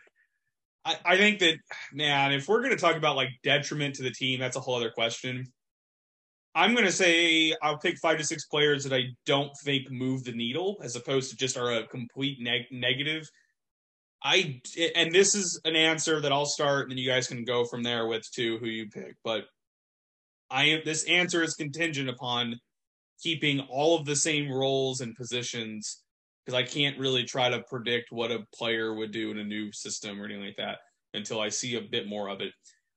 I, I think that man, if we're going to talk about like detriment to the team, that's a whole other question. I'm going to say I'll pick five to six players that I don't think move the needle, as opposed to just are a complete neg- negative. I and this is an answer that I'll start, and then you guys can go from there with to who you pick. But I am this answer is contingent upon keeping all of the same roles and positions because I can't really try to predict what a player would do in a new system or anything like that until I see a bit more of it.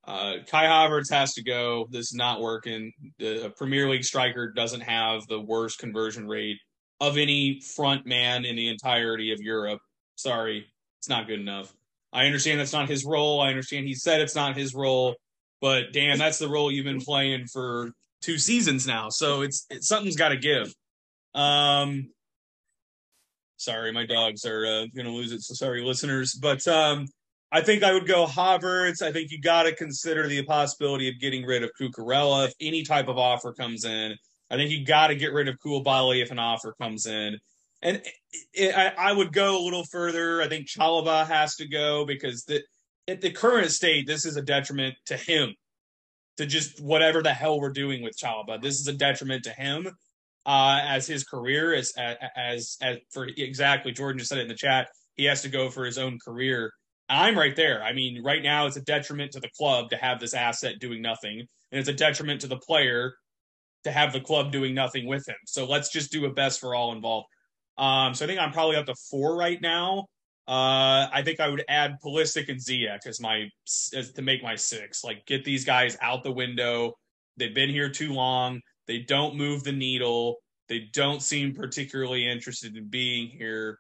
Uh, Kai Havertz has to go. This is not working. The Premier League striker doesn't have the worst conversion rate of any front man in the entirety of Europe. Sorry, it's not good enough. I understand that's not his role. I understand he said it's not his role, but damn, that's the role you've been playing for two seasons now. So it's, it's something's got to give. Um, sorry, my dogs are uh, going to lose it. So sorry, listeners. But um, I think I would go Havertz. I think you got to consider the possibility of getting rid of Cucurella if any type of offer comes in. I think you got to get rid of Koulibaly if an offer comes in. And it, it, I, I, would go a little further. I think Chalobah has to go because the, at the current state, this is a detriment to him, to just whatever the hell we're doing with Chalobah, This is a detriment to him uh, as his career, as, as as for exactly Jordan just said it in the chat. He has to go for his own career. I'm right there. I mean, right now it's a detriment to the club to have this asset doing nothing, and it's a detriment to the player to have the club doing nothing with him. So let's just do a best for all involved. Um, so I think I'm probably up to four right now. Uh, I think I would add Pulisic and Ziyech as my as to make my six. Like get these guys out the window. They've been here too long. They don't move the needle. They don't seem particularly interested in being here.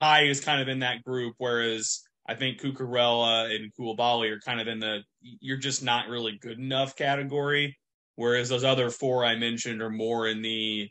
Kai is kind of in that group, whereas I think Cucurella and Koulibaly are kind of in the you're just not really good enough category. Whereas those other four I mentioned are more in the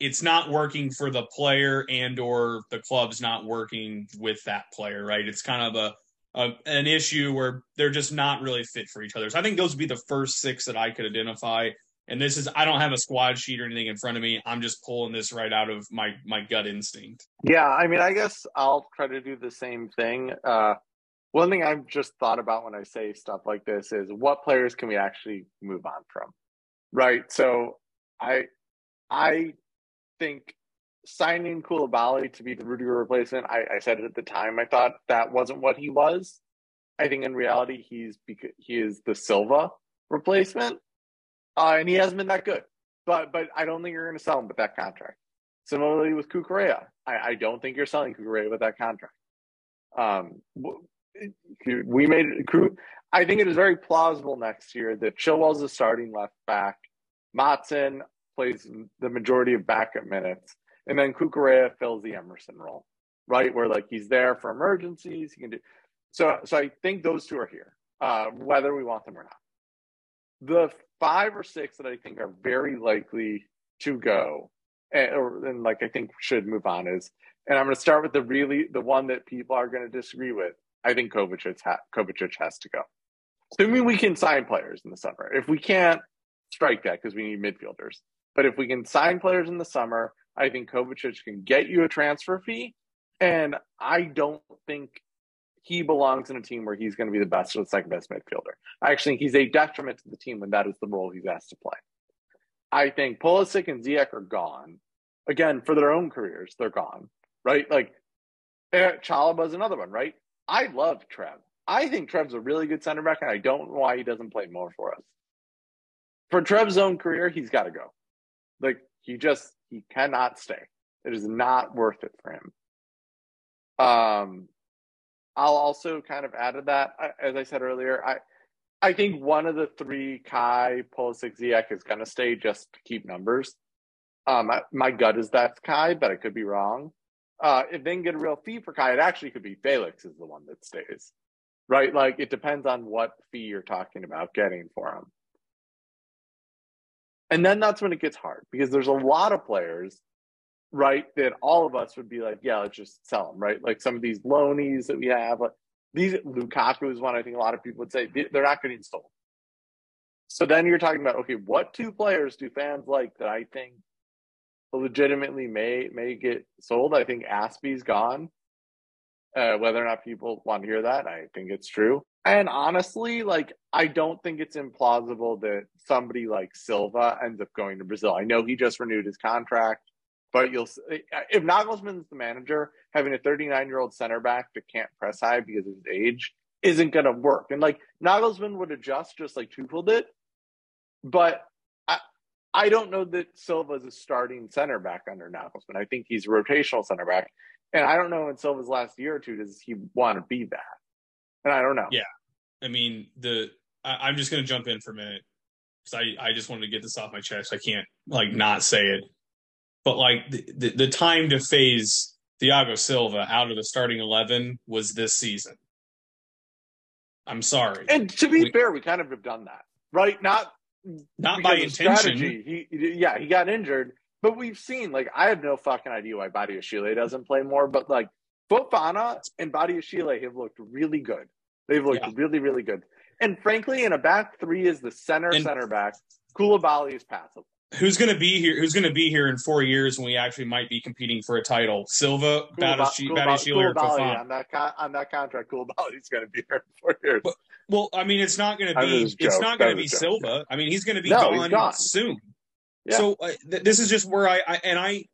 it's not working for the player and or the club's not working with that player, right? It's kind of a, a, an issue where they're just not really fit for each other. So I think those would be the first six that I could identify. And this is I don't have a squad sheet or anything in front of me. I'm just pulling this right out of my my gut instinct. Yeah, I mean, I guess I'll try to do the same thing. Uh, one thing I've just thought about when I say stuff like this is what players can we actually move on from, right? So I I think signing Koulibaly to be the Rudiger replacement, I, I, said it at the time. I thought that wasn't what he was. I think in reality, he's he is the Silva replacement, uh, and he hasn't been that good. But but I don't think you're going to sell him with that contract. Similarly with Cucurella, I, I don't think you're selling Cucurella with that contract. Um, we made it. I think it is very plausible next year that Chilwell's a starting left back. Maatsen plays the majority of backup minutes, and then Cucurella fills the Emerson role, right? Where like he's there for emergencies, he can do. So, so I think those two are here, uh, whether we want them or not. The five or six that I think are very likely to go, and, or, and like I think should move on is, and I'm going to start with the really the one that people are going to disagree with. I think Kovacic, ha- Kovacic has to go. Assuming we can sign players in the summer. If we can't, strike that because we need midfielders. But if we can sign players in the summer, I think Kovacic can get you a transfer fee. And I don't think he belongs in a team where he's going to be the best or the second best midfielder. I actually think he's a detriment to the team when that is the role he's asked to play. I think Pulisic and Ziyech are gone. Again, for their own careers, they're gone, right? Like, eh, Chalobah is another one, right? I love Trev. I think Trev's a really good center back, and I don't know why he doesn't play more for us. For Trev's own career, he's got to go. Like he just he cannot stay. It is not worth it for him. Um, I'll also kind of add to that, as I said earlier, I I think one of the three Kai Pulisic Ziyech is going to stay just to keep numbers. Um, my gut is that's Kai, but I could be wrong. Uh, if they can get a real fee for Kai, it actually could be Felix is the one that stays, right? Like it depends on what fee you're talking about getting for him. And then that's when it gets hard because there's a lot of players, right, that all of us would be like, yeah, let's just sell them, right? Like some of these loanies that we have, like these Lukaku is one I think a lot of people would say they're not getting sold. So then you're talking about, okay, what two players do fans like that I think legitimately may may get sold? I think Azpi's gone. Uh, whether or not people want to hear that, I think it's true. And honestly, like I don't think it's implausible that somebody like Silva ends up going to Brazil. I know he just renewed his contract, but you'll eh, eh, if Nagelsmann's the manager, having a 39 year old center back that can't press high because of his age isn't going to work. And like Nagelsmann would adjust just like Tuchel did, but I I don't know that Silva is a starting center back under Nagelsmann. I think he's a rotational center back, and I don't know in Silva's last year or two does he want to be that. And I don't know. Yeah. I mean, the I, am just going to jump in for a minute because I, I just wanted to get this off my chest. I can't like not say it, but like the, the, the time to phase Thiago Silva out of the starting eleven was this season. I'm sorry. And to be we, fair, we kind of have done that, right? Not not by intention. Strategy. He, yeah, he got injured, but we've seen like I have no fucking idea why Badiashile doesn't play more, but like Fofana and Badiashile have looked really good. They've looked yeah. really, really good. And frankly, in a back three is the center and center back. Koulibaly is passable. Who's going to be here? Who's going to be here in four years when we actually might be competing for a title? Silva, Badiashile, or Fofana? On that con- on that contract, Koulibaly's going to be here in four years. But, well, I mean, it's not going to be. It's not going to be Silva. I mean, he's going to be no, gone, gone, soon. Yeah. So uh, th- this is just where I, I and I.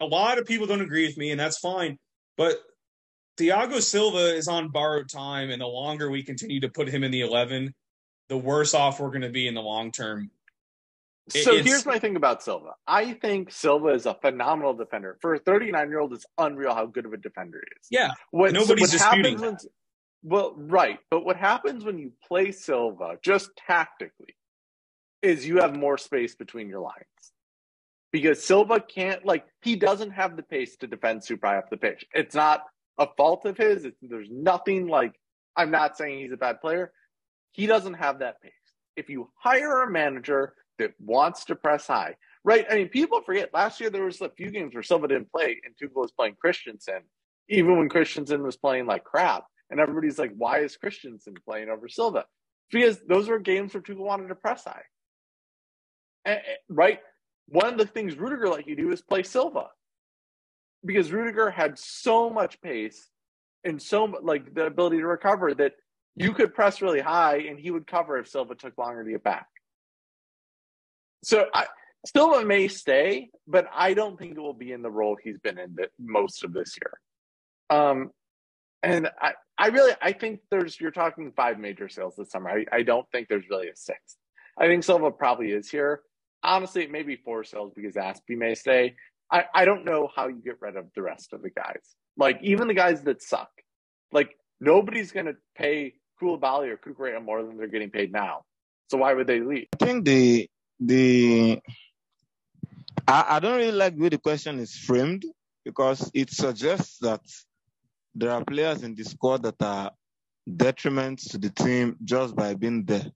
A lot of people don't agree with me, and that's fine. But Thiago Silva is on borrowed time, and the longer we continue to put him in the 11, the worse off we're going to be in the long term. so here's my thing about Silva. I think Silva is a phenomenal defender. For a 39 year old, it's unreal how good of a defender he is. Yeah. What, nobody's so what disputing that. well, right. But what happens when you play Silva just tactically is you have more space between your lines. Because Silva can't, like, he doesn't have the pace to defend super high up the pitch. It's not a fault of his. It's, there's nothing like, I'm not saying he's a bad player. He doesn't have that pace. If you hire a manager that wants to press high, right? I mean, people forget last year there was a few games where Silva didn't play and Tuchel was playing Christensen, even when Christensen was playing like crap. And everybody's like, why is Christensen playing over Silva? Because those were games where Tuchel wanted to press high. And, right? One of the things Rudiger like you do is play Silva because Rudiger had so much pace and so like the ability to recover that you could press really high and he would cover if Silva took longer to get back. So I, Silva may stay, but I don't think it will be in the role he's been in the, most of this year. Um, and I, I really, I think there's, you're talking five major sales this summer. I, I don't think there's really a sixth. I think Silva probably is here. Honestly, it may be four sales because Azpi may stay. I, I don't know how you get rid of the rest of the guys. Like even the guys that suck. Like nobody's gonna pay Koulibaly or Cucurella more than they're getting paid now. So why would they leave? I think the the I, I don't really like the way the question is framed because it suggests that there are players in the squad that are detriments to the team just by being there.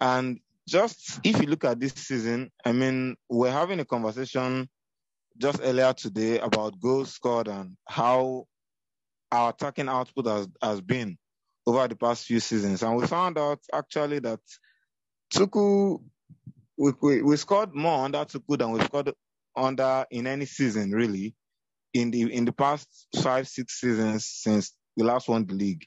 And just if you look at this season, I mean, we're having a conversation just earlier today about goals scored and how our attacking output has, has been over the past few seasons. And we found out actually that Tuku, we, we, we scored more under Tuku than we scored under in any season, really, in the in the past five, six seasons since we last won the league.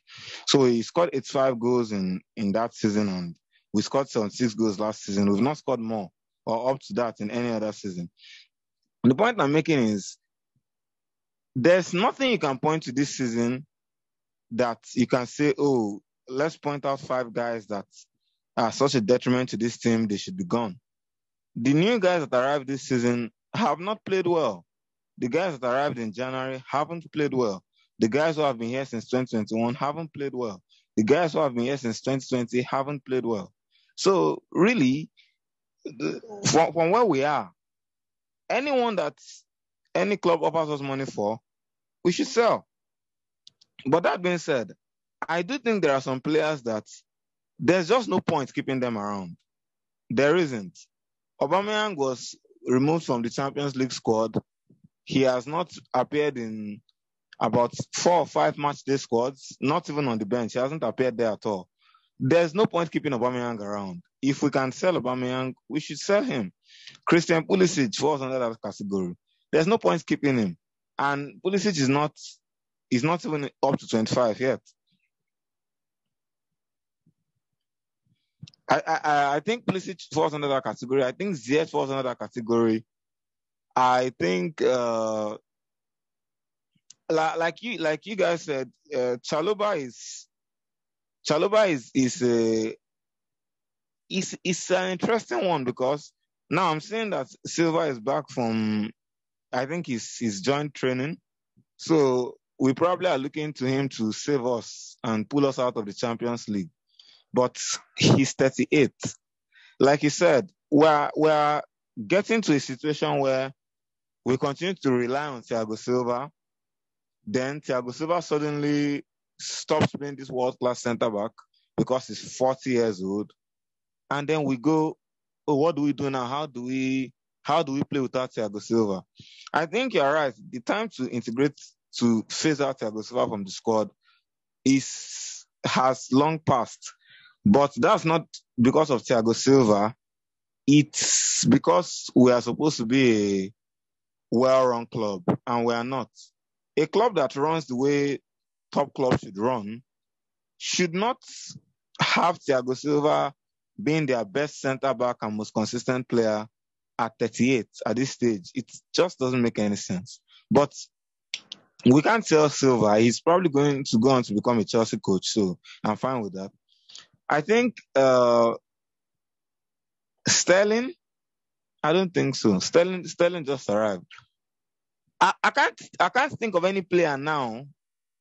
So he scored 85 goals in, in that season and we scored 76 goals last season. We've not scored more or up to that in any other season. The point I'm making is there's nothing you can point to this season that you can say, oh, let's point out five guys that are such a detriment to this team, they should be gone. The new guys that arrived this season have not played well. The guys that arrived in January haven't played well. The guys who have been here since 2021 haven't played well. The guys who have been here since 2020 haven't played well. So really, from, from where we are, anyone that any club offers us money for, we should sell. But that being said, I do think there are some players that there's just no point keeping them around. There isn't. Aubameyang was removed from the Champions League squad. He has not appeared in about four or five match day squads, not even on the bench. He hasn't appeared there at all. There's no point keeping Aubameyang around. If we can sell Aubameyang, we should sell him. Christian Pulisic falls under that category. There's no point keeping him. And Pulisic is not is not even up to 25 yet. I, I, I think Pulisic falls under that category. I think Ziyech falls under that category. I think, uh, like, you, like you guys said, uh, Chalobah is, Chalobah is, is a, is, is an interesting one because now I'm saying that Silva is back from, I think he's, he's joined training. So we probably are looking to him to save us and pull us out of the Champions League but he's 38. Like you said, we're, we're getting to a situation where we continue to rely on Thiago Silva. Then Thiago Silva suddenly stops being this world class centre back because he's 40 years old. And then we go, oh, what do we do now? How do we how do we play without Thiago Silva? I think you're right. The time to integrate to phase out Thiago Silva from the squad is has long passed. But that's not because of Thiago Silva. It's because we are supposed to be a well-run club, and we are not. A club that runs the way top clubs should run should not have Thiago Silva being their best centre back and most consistent player at 38 at this stage. It just doesn't make any sense. But we can't tell Silva. He's probably going to go on to become a Chelsea coach, so I'm fine with that. I think uh, Sterling. I don't think so. Sterling Sterling just arrived. I, I can't I can't think of any player now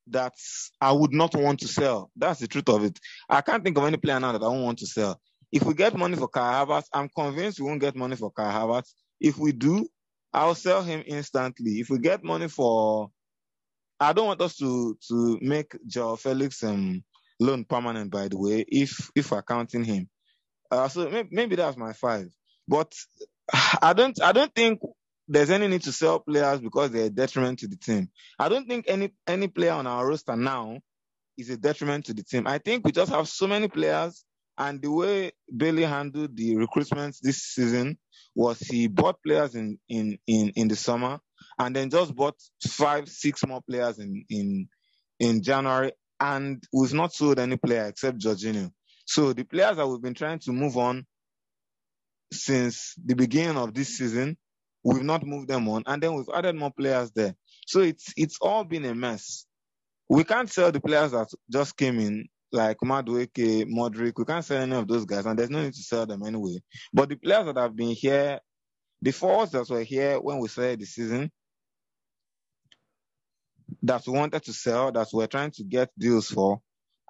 that I would not want to sell. That's the truth of it. I can't think of any player now that I won't want to sell. If we get money for Kai Havertz, I'm convinced we won't get money for Kai Havertz. If we do, I'll sell him instantly. If we get money for, I don't want us to to make João Felix um loan permanent, by the way, if if we're counting him. Uh, so maybe, maybe that's my five. But I don't I don't think there's any need to sell players because they're a detriment to the team. I don't think any any player on our roster now is a detriment to the team. I think we just have so many players, and the way Boehly handled the recruitment this season was he bought players in in in, in the summer, and then just bought five six more players in in in January and we've not sold any player except Jorginho. So the players that we've been trying to move on since the beginning of this season, we've not moved them on, and then we've added more players there. So it's it's all been a mess. We can't sell the players that just came in, like Madueke, Mudryk. We can't sell any of those guys, and there's no need to sell them anyway. But the players that have been here, the fours that were here when we started the season, that we wanted to sell, that we're trying to get deals for,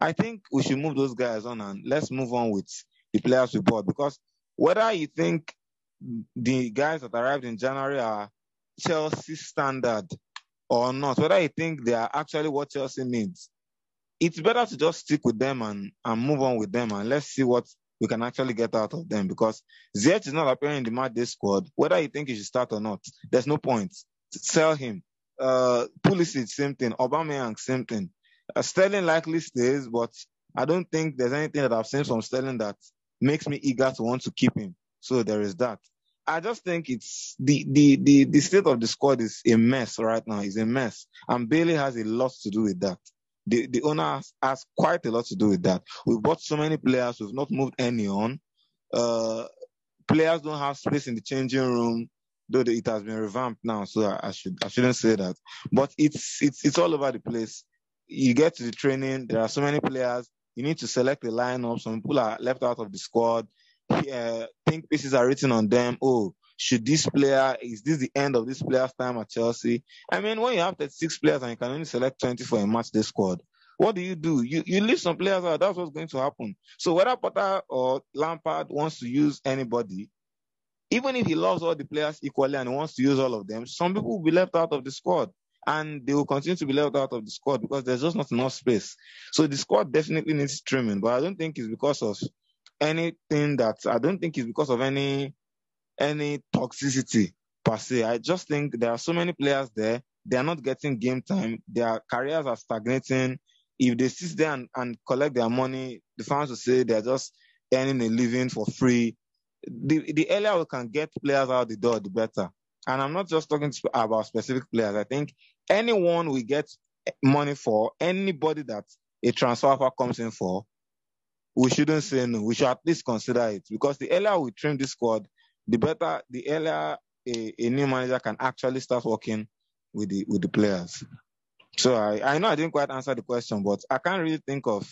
I think we should move those guys on and let's move on with the players we bought. Because whether you think the guys that arrived in January are Chelsea standard or not, whether you think they are actually what Chelsea needs, it's better to just stick with them and, and move on with them and let's see what we can actually get out of them because Ziyech is not appearing in the match squad. Whether you think he should start or not, there's no point. Sell him. Uh, Pulisic, same thing. Aubameyang, same thing. Uh, Sterling likely stays, but I don't think there's anything that I've seen from Sterling that makes me eager to want to keep him. So there is that. I just think it's the, the, the, the state of the squad is a mess right now. It's a mess. And Boehly has a lot to do with that. The, the owner has, has quite a lot to do with that. We've bought so many players. We've not moved any on. Uh, players don't have space in the changing room though it has been revamped now, so I, I, should I shouldn't say that. But it's it's it's all over the place. You get to the training, there are so many players. You need to select the lineup. Some people are left out of the squad. Uh, think pieces are written on them. Oh, should this player is this the end of this player's time at Chelsea? I mean, when you have 36 players and you can only select 20 for a match day squad, what do you do? You you leave some players out. That's what's going to happen. So whether Potter or Lampard wants to use anybody, even if he loves all the players equally and wants to use all of them, some people will be left out of the squad. And they will continue to be left out of the squad because there's just not enough space. So the squad definitely needs trimming, but I don't think it's because of anything that I don't think it's because of any any toxicity per se. I just think there are so many players there. They are not getting game time. Their careers are stagnating. If they sit there and, and collect their money, the fans will say they're just earning a living for free the, the earlier we can get players out the door, the better. And I'm not just talking about specific players. I think anyone we get money for, anybody that a transfer offer comes in for, we shouldn't say no. We should at least consider it because the earlier we trim this squad, the better, the earlier a, a new manager can actually start working with the with the players. So I, I know I didn't quite answer the question, but I can't really think of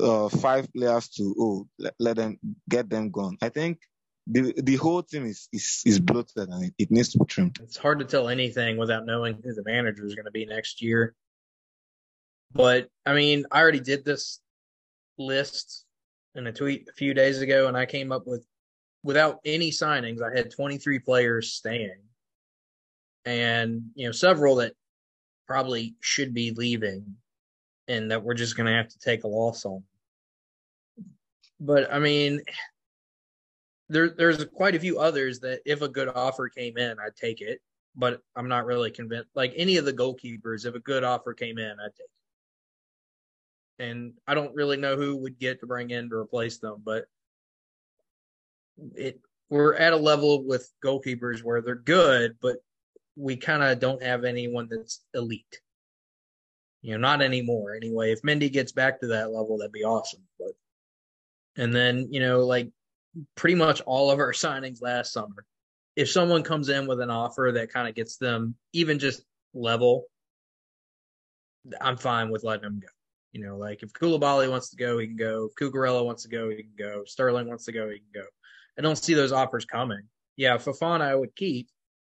uh, five players to oh let, let, them get them gone. I think the the whole team is is, is bloated and it, it needs to be trimmed. It's hard to tell anything without knowing who the manager is going to be next year. But I mean, I already did this list in a tweet a few days ago, and I came up with without any signings, I had 23 players staying, and you know several that probably should be leaving, and that we're just going to have to take a loss on. But I mean, there there's quite a few others that if a good offer came in, I'd take it. But I'm not really convinced. Like any of the goalkeepers, if a good offer came in, I'd take it and I don't really know who would get to bring in to replace them, but it we're at a level with goalkeepers where they're good, but we kind of don't have anyone that's elite. You know, not anymore anyway. If Mendy gets back to that level, that'd be awesome. But and then, you know, like pretty much all of our <laughs> signings last summer. If someone comes in with an offer that kind of gets them even just level, I'm fine with letting them go. You know, like if Koulibaly wants to go, he can go. If Cucurella wants to go, he can go. Sterling wants to go, he can go. I don't see those offers coming. Yeah, Fofana I would keep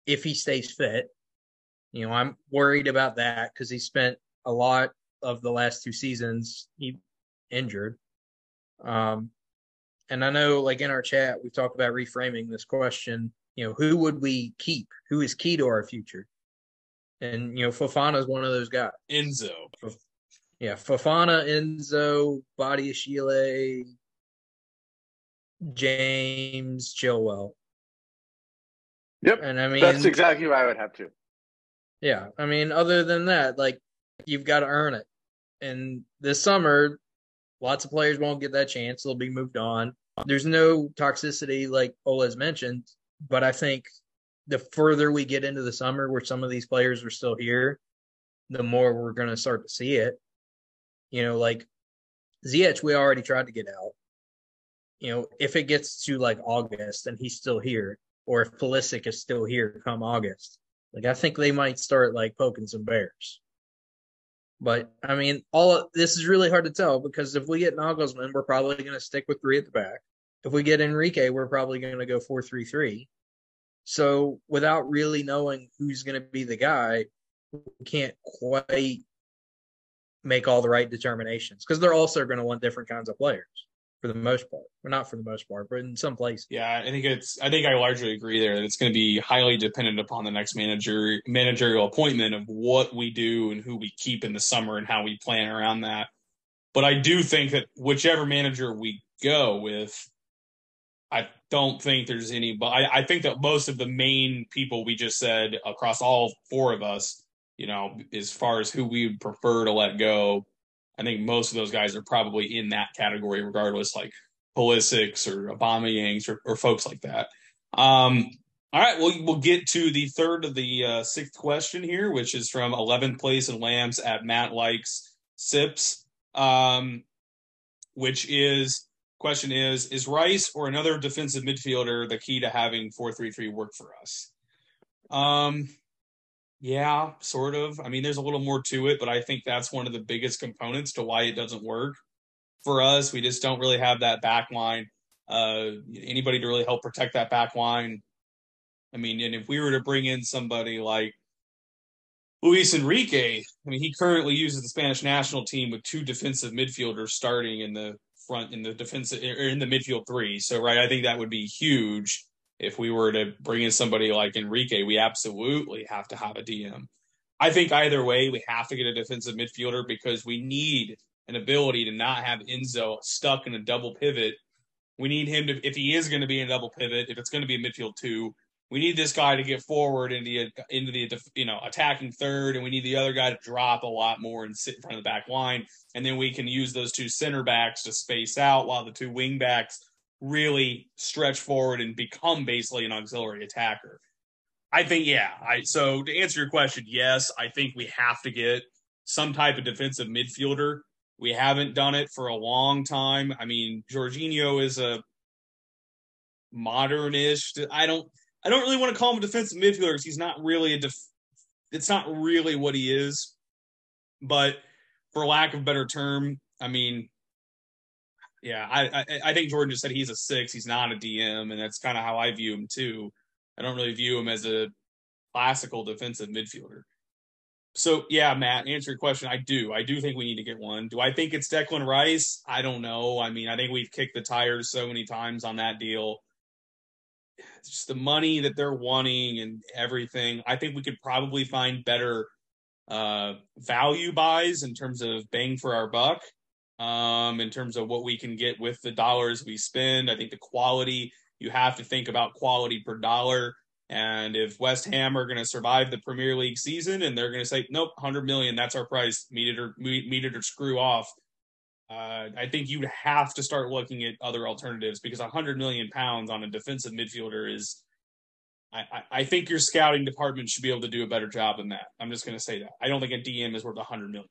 if he stays fit. You know, I'm worried about that because he spent a lot of the last two seasons he injured. Um, and I know, like in our chat, we've talked about reframing this question. You know, who would we keep? Who is key to our future? And you know, Fofana is one of those guys. Enzo. Yeah, Fofana, Enzo, Body Badiashile, James, Chilwell. Yep. And I mean that's exactly what I would have too. Yeah. I mean, other than that, like you've got to earn it. And this summer, lots of players won't get that chance. They'll be moved on. There's no toxicity like Ola's mentioned, but I think the further we get into the summer where some of these players are still here, the more we're going to start to see it. You know, like Ziyech, we already tried to get out. You know, if it gets to like August and he's still here, or if Pulisic is still here come August, like I think they might start like poking some bears. But I mean, all of, this is really hard to tell because if we get Nagelsmann, we're probably going to stick with three at the back. If we get Enrique, we're probably going to go four three three. So without really knowing who's going to be the guy, we can't quite make all the right determinations because they're also going to want different kinds of players for the most part. Or not for the most part, but in some places. Yeah, I think it's. I think I largely agree there. That it's going to be highly dependent upon the next manager managerial appointment of what we do and who we keep in the summer and how we plan around that. But I do think that whichever manager we go with, I don't think there's any. But I, I think that most of the main people we just said across all four of us you know, as far as who we would prefer to let go, I think most of those guys are probably in that category, regardless, like Pulisic or Aubameyang's or, or folks like that. Um, all right, we'll we'll get to the third of the uh, sixth question here, which is from 11th place in Lambs at Matt Likes Sips, um, which is question is is Rice or another defensive midfielder the key to having 4-3-3 work for us? Um, yeah, sort of. I mean, there's a little more to it, but I think that's one of the biggest components to why it doesn't work for us. We just don't really have that back line. Uh, anybody to really help protect that back line. I mean, and if we were to bring in somebody like Luis Enrique, I mean, he currently uses the Spanish national team with two defensive midfielders starting in the front in the defensive or in the midfield three. So, right, I think that would be huge if we were to bring in somebody like Enrique, we absolutely have to have a DM. I think either way, we have to get a defensive midfielder because we need an ability to not have Enzo stuck in a double pivot. We need him to, if he is going to be in a double pivot, if it's going to be a midfield two, we need this guy to get forward into the into the you know attacking third, and we need the other guy to drop a lot more and sit in front of the back line, and then we can use those two center backs to space out while the two wing backs really stretch forward and become basically an auxiliary attacker. I think, yeah. I so to answer your question, yes, I think we have to get some type of defensive midfielder. We haven't done it for a long time. I mean, Jorginho is a modernish. I don't. I don't really want to call him a defensive midfielder because he's not really a. Def, it's not really what he is. But for lack of a better term, I mean, yeah, I, I, I think Jordan just said he's a six. He's not a DM, and that's kind of how I view him too. I don't really view him as a classical defensive midfielder. So yeah, Matt, answer your question. I do. I do think we need to get one. Do I think it's Declan Rice? I don't know. I mean, I think we've kicked the tires so many times on that deal. Just the money that they're wanting and everything. I think we could probably find better uh, value buys in terms of bang for our buck. Um, in terms of what we can get with the dollars we spend, I think the quality you have to think about quality per dollar. And if West Ham are going to survive the Premier League season and they're going to say, nope, 100 million, that's our price, meet it or meet, it or screw off. Uh, I think you'd have to start looking at other alternatives because 100 million pounds on a defensive midfielder is. I, I think your scouting department should be able to do a better job than that. I'm just going to say that. I don't think a DM is worth 100 million.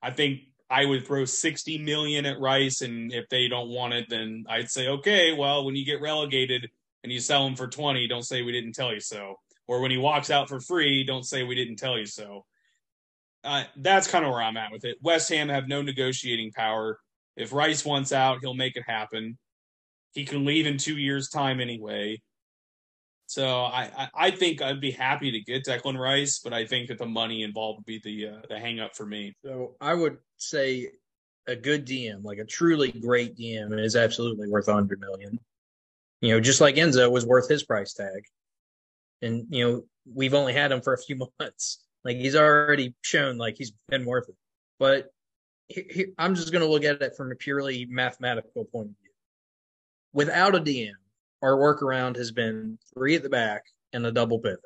I think I would throw 60 million at Rice, and if they don't want it, then I'd say, okay, well, when you get relegated and you sell him for 20, don't say we didn't tell you so. Or when he walks out for free, don't say we didn't tell you so. Uh, that's kind of where I'm at with it. West Ham have no negotiating power. If Rice wants out, he'll make it happen. He can leave in two years' time anyway. So I, I, think I'd be happy to get Declan Rice, but I think that the money involved would be the uh, the hang up for me. So I would say a good DM, like a truly great DM, is absolutely worth a 100 million. You know, just like Enzo was worth his price tag. And, you know, we've only had him for a few <laughs> months. Like he's already shown like he's been worth it. But he, he, I'm just going to look at it from a purely mathematical point of view. Without a DM, our workaround has been three at the back and a double pivot,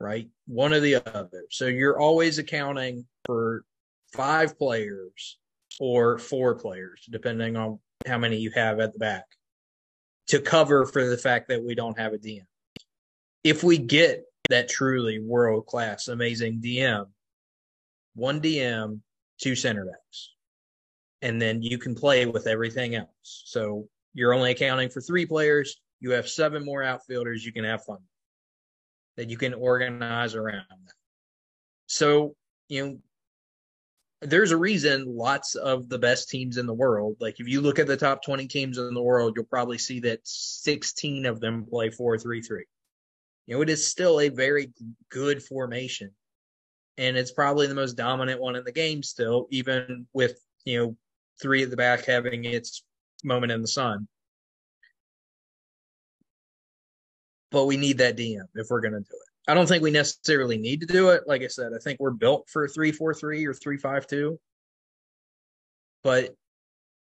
right? One or the other. So you're always accounting for five players or four players, depending on how many you have at the back, to cover for the fact that we don't have a DM. If we get that truly world class, amazing DM, one DM, two center backs, and then you can play with everything else. So you're only accounting for three players. You have seven more outfielders you can have fun that you can organize around. So, you know, there's a reason lots of the best teams in the world, like if you look at the top 20 teams in the world, you'll probably see that 16 of them play 4 3 3. You know, it is still a very good formation. And it's probably the most dominant one in the game still, even with, you know, three at the back having its moment in the sun. But we need that DM if we're going to do it. I don't think we necessarily need to do it. Like I said, I think we're built for three four three or three five two. But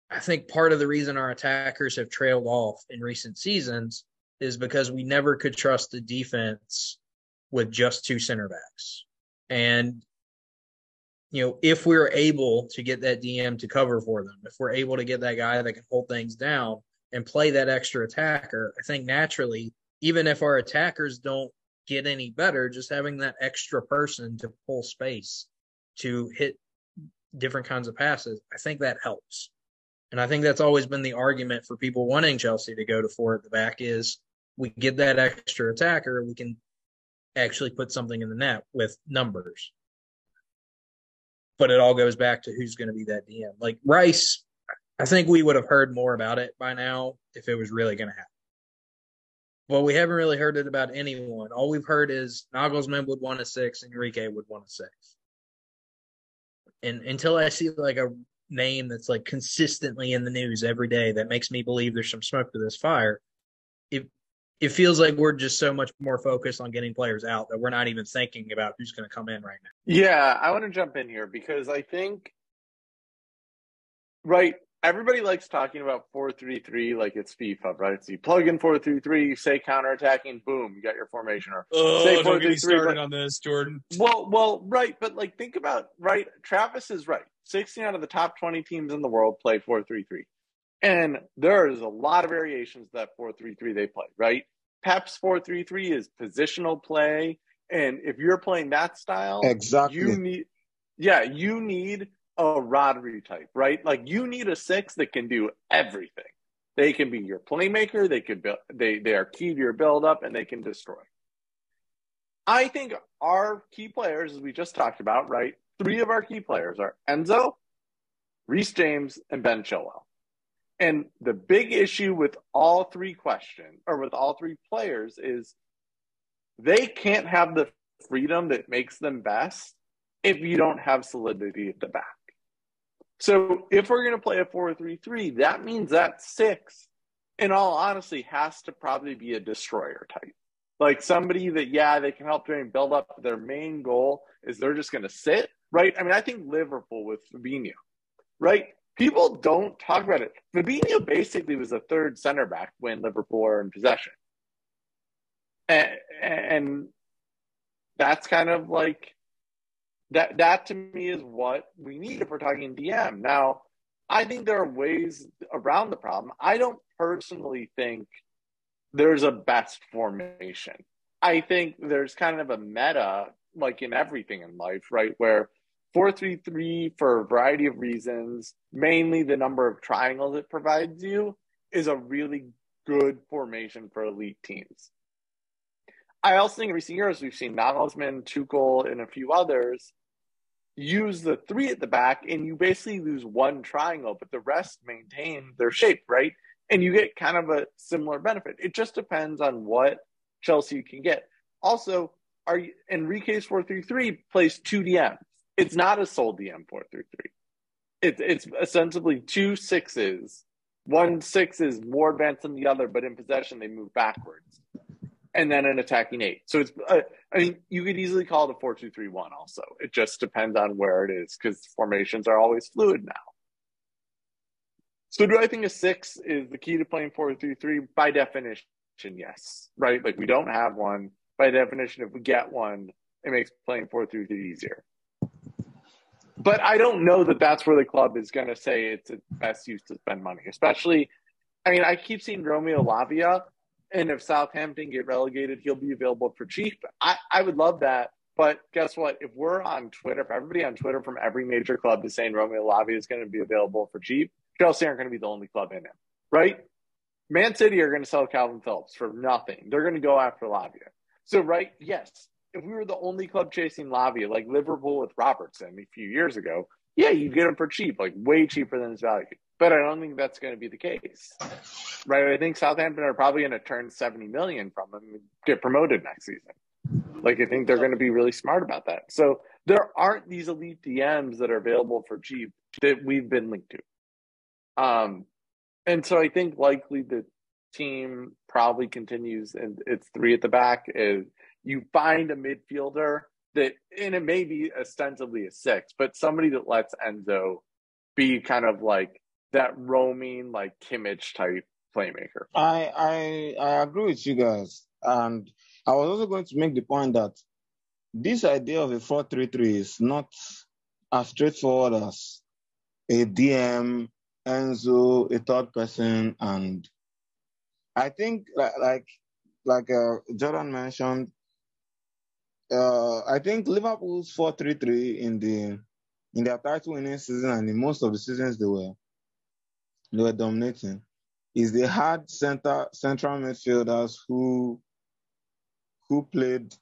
I think part of the reason our attackers have trailed off in recent seasons is because we never could trust the defense with just two center backs. And you know, if we're able to get that DM to cover for them, if we're able to get that guy that can hold things down and play that extra attacker, I think naturally even if our attackers don't get any better, just having that extra person to pull space to hit different kinds of passes, I think that helps. And I think that's always been the argument for people wanting Chelsea to go to four at the back is we get that extra attacker, we can actually put something in the net with numbers. But it all goes back to who's going to be that DM. Like Rice, I think we would have heard more about it by now if it was really going to happen. Well, we haven't really heard it about anyone. All we've heard is Nagelsmann would want a six, and Enrique would want a six. And until I see like a name that's like consistently in the news every day that makes me believe there's some smoke to this fire, it it feels like we're just so much more focused on getting players out that we're not even thinking about who's going to come in right now. Yeah, I want to jump in here because I think right everybody likes talking about 433 like it's FIFA, right? So you plug in 433, you say counterattacking, boom, you got your formation. Or oh, say don't get me started on this, Jordan. Well, well, right, but like think about right. Travis is right. 16 out of the top 20 teams in the world play 433, and there is a lot of variations that 433 they play. Right, Pep's 433 is positional play, and if you're playing that style, exactly, you need, yeah, you need a Rodri type, right? Like you need a six that can do everything. They can be your playmaker. They could build. They they are key to your build up, and they can destroy. I think our key players, as we just talked about, right? Three of our key players are Enzo, Reece James, and Ben Chilwell. And the big issue with all three questions or with all three players is they can't have the freedom that makes them best if you don't have solidity at the back. So if we're going to play a 4-3-3, that means that six, in all honesty, has to probably be a destroyer type. Like somebody that, yeah, they can help during build up. Their main goal is they're just going to sit, right? I mean, I think Liverpool with Fabinho, right? People don't talk about it. Fabinho basically was a third center back when Liverpool were in possession. And, and that's kind of like that that to me is what we need if we're talking DM. Now, I think there are ways around the problem. I don't personally think there's a best formation. I think there's kind of a meta, like in everything in life, right? Where 433 for a variety of reasons, mainly the number of triangles it provides you, is a really good formation for elite teams. I also think in recent years we've seen Nagelsmann, Tuchel, and a few others use the three at the back, and you basically lose one triangle, but the rest maintain their shape, right? And you get kind of a similar benefit. It just depends on what Chelsea can get. Also, are Enrique's four three three plays two DMs. It's not a sole DM four three three. It's it's ostensibly two sixes. One six is more advanced than the other, but in possession they move backwards and then an attacking eight. So it's, uh, I mean, you could easily call it a four two three one. Also, it just depends on where it is because formations are always fluid now. So, do I think a six is the key to playing four three three? By definition, yes. Right? Like we don't have one. By definition, if we get one, it makes playing four three three easier. But I don't know that that's where the club is going to say it's the best use to spend money, especially. I mean, I keep seeing Romeo Lavia and if Southampton get relegated, he'll be available for cheap. I, I would love that. But guess what? If we're on Twitter, if everybody on Twitter from every major club is saying Romeo Lavia is going to be available for cheap, Chelsea aren't going to be the only club in it, right? Man City are going to sell Kalvin Phillips for nothing. They're going to go after Lavia. So, right, yes, if we were the only club chasing Lavia, like Liverpool with Robertson a few years ago, yeah, you get him for cheap, like way cheaper than his value. But I don't think that's going to be the case, right? I think Southampton are probably going to turn seventy million from him and get promoted next season. Like I think they're going to be really smart about that. So there aren't these elite DMs that are available for cheap that we've been linked to. Um, and so I think likely the team probably continues, and it's three at the back. Is you find a midfielder that, and it may be ostensibly a six, but somebody that lets Enzo be kind of like that roaming like Kimmich type playmaker. I I I agree with you guys, and I was also going to make the point that this idea of a four-three-three is not as straightforward as a DM, Enzo, a third person, and I think like like, uh, Jordan mentioned, uh, I think Liverpool's four-three-three in the in their title winning season and in most of the seasons they were they were dominating is they had center central midfielders who who played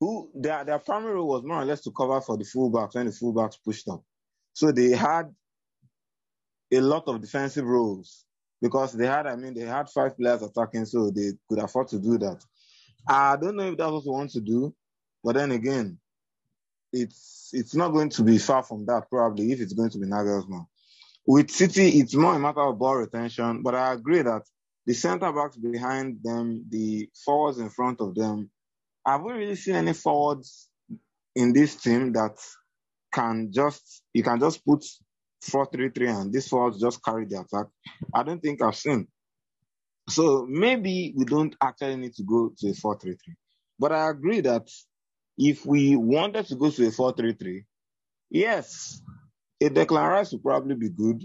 who their their primary role was more or less to cover for the fullbacks when the fullbacks pushed up. So they had a lot of defensive roles because they had, I mean, they had five players attacking, so they could afford to do that. I don't know if that's what they want to do, but then again, it's it's not going to be far from that probably if it's going to be Nagelsmann. With City, it's more a matter of ball retention, but I agree that the centre backs behind them, the forwards in front of them, have we really seen any forwards in this team that can just you can just put four three three and these forwards just carry the attack? I don't think I've seen. So maybe we don't actually need to go to a four three three. But I agree that if we wanted to go to a four three three, yes, a Declan would probably be good.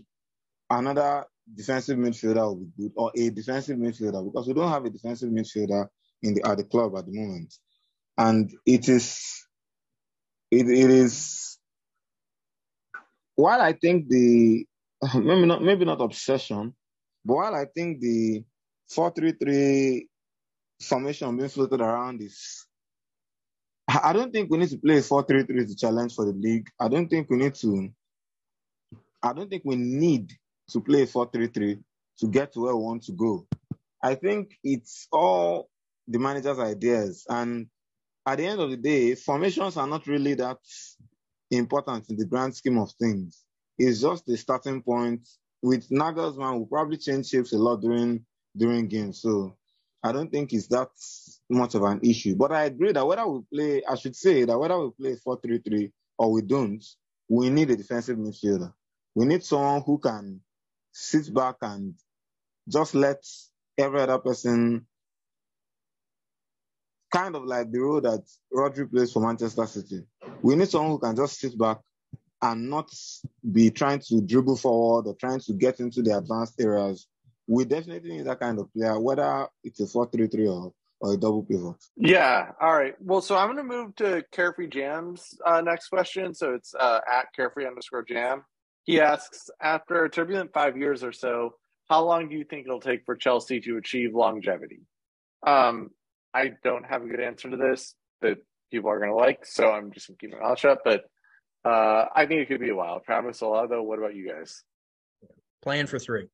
Another defensive midfielder would be good, or a defensive midfielder, because we don't have a defensive midfielder in the at the club at the moment, and it is it, it is while I think the <laughs> maybe not maybe not obsession, but while I think the four three three formation being floated around is I don't think we need to play 4-3-3 to challenge for the league. I don't think we need to I don't think we need to play 4-3-3 to get to where we want to go. I think it's all the manager's ideas. And at the end of the day, formations are not really that important in the grand scheme of things. It's just the starting point. With Nagelsmann, we'll probably change shapes a lot during during games. So I don't think it's that much of an issue. But I agree that whether we play, I should say that whether we play 4-3-3 or we don't, we need a defensive midfielder. We need someone who can sit back and just let every other person kind of like the role that Rodri plays for Manchester City. We need someone who can just sit back and not be trying to dribble forward or trying to get into the advanced areas. We definitely need that kind of player, whether it's a 4-3-3 or, or a double pivot. Yeah. All right. Well, so I'm going to move to Carefree Jam's uh, next question. So it's uh, at Carefree underscore Jam. He asks, after a turbulent five years or so, how long do you think it'll take for Chelsea to achieve longevity? Um, I don't have a good answer to this that people are going to like, so I'm just going to keep my mouth shut. But uh, I think it could be a while. Travis Olado, what about you guys? Plan for three.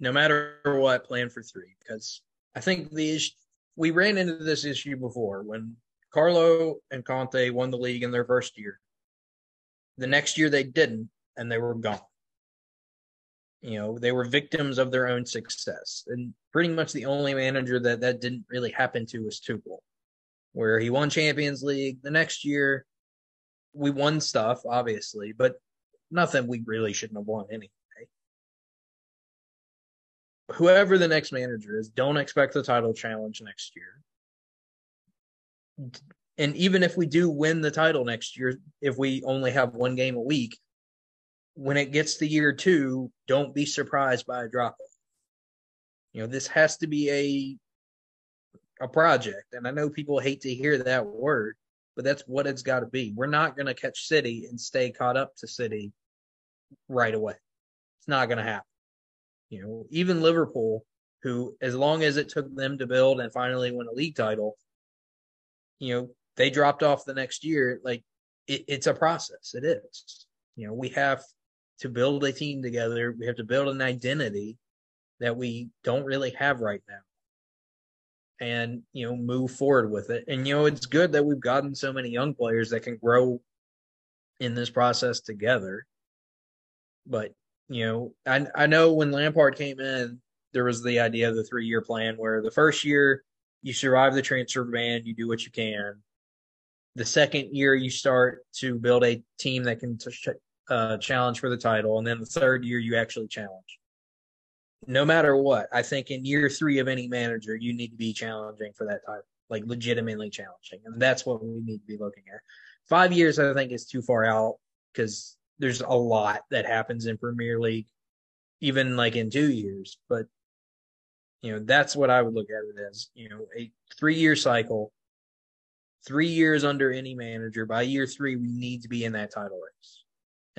No matter what, plan for three. Because I think the issue, we ran into this issue before when Carlo and Conte won the league in their first year. The next year they didn't, and they were gone. You know, they were victims of their own success. And pretty much the only manager that that didn't really happen to was Tuchel, where he won Champions League. The next year, we won stuff, obviously, but nothing we really shouldn't have won anyway. Whoever the next manager is, don't expect the title challenge next year. And even if we do win the title next year, if we only have one game a week, when it gets to year two, don't be surprised by a drop. You know, this has to be a a project. And I know people hate to hear that word, but that's what it's got to be. We're not to catch City and stay caught up to City right away. It's not to happen. You know, even Liverpool, who, as long as it took them to build and finally win a league title, you know, they dropped off the next year. Like, it, it's a process. It is. You know, we have to build a team together. We have to build an identity that we don't really have right now and you know move forward with it. And you know it's good that we've gotten so many young players that can grow in this process together. But you know i i know when lampard came in there was the idea of the 3 year plan where the first year you survive the transfer ban you do what you can. The second year you start to build a team that can t- uh, challenge for the title and then the third year you actually challenge no matter what, I think in year three of any manager, you need to be challenging for that title, like legitimately challenging. And that's what we need to be looking at. Five years, I think, is too far out because there's a lot that happens in Premier League, even like in two years. But, you know, that's what I would look at it as, you know, a three year cycle, three years under any manager. By year three, we need to be in that title race.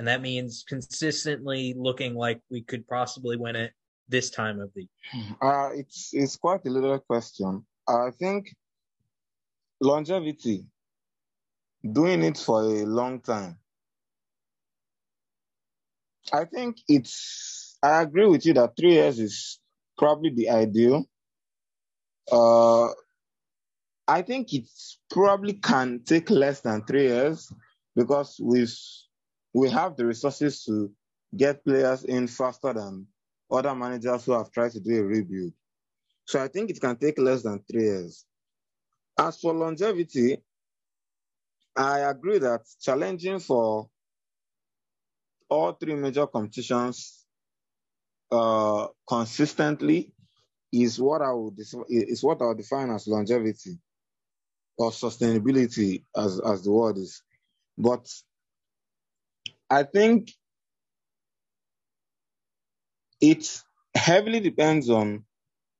And that means consistently looking like we could possibly win it this time of the year? Uh, it's, it's quite a little question. I think longevity, doing it for a long time. I think it's, I agree with you that three years is probably the ideal. Uh, I think it probably can take less than three years because we've, we have the resources to get players in faster than other managers who have tried to do a rebuild. So I think it can take less than three years. As for longevity, I agree that challenging for all three major competitions uh, consistently is what I would is what I would define as longevity or sustainability, as as the word is. But I think it heavily depends on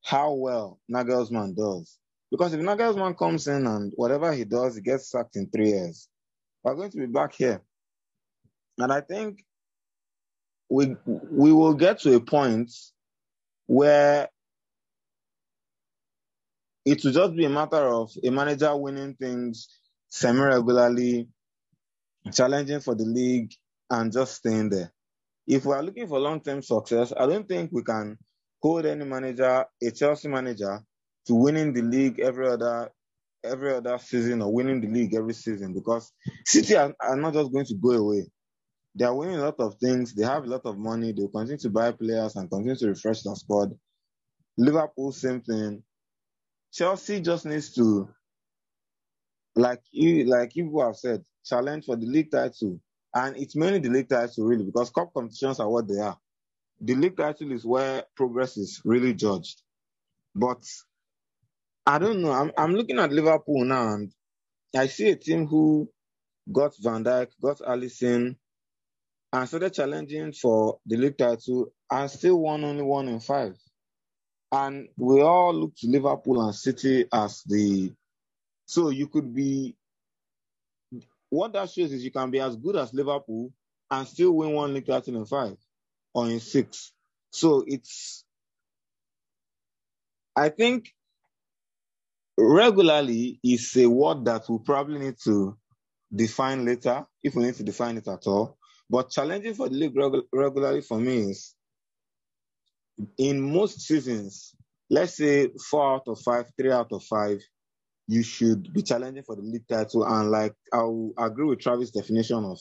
how well Nagelsmann does. Because if Nagelsmann comes in and whatever he does, he gets sacked in three years, we're going to be back here. And I think we we will get to a point where it will just be a matter of a manager winning things semi regularly, challenging for the league, and just staying there. If we are looking for long term success, I don't think we can hold any manager, a Chelsea manager, to winning the league every other every other season or winning the league every season because City are, are not just going to go away. They are winning a lot of things. They have a lot of money. They will continue to buy players and continue to refresh their squad. Liverpool, same thing. Chelsea just needs to, like you, like you have said, challenge for the league title, and it's mainly the league title really because cup competitions are what they are. The league title is where progress is really judged, but I don't know. I'm I'm looking at Liverpool now, and I see a team who got Van Dijk, got Alisson, and started challenging for the league title, and still won only one in five. And we all look to Liverpool and City as the so you could be what that shows is you can be as good as Liverpool and still win one league title in five or in six. So it's I think regularly is a word that we probably need to define later, if we need to define it at all. But challenging for the league regu- regularly for me is in most seasons, let's say four out of five, three out of five, you should be challenging for the league title. And like I'll agree with Travis' definition of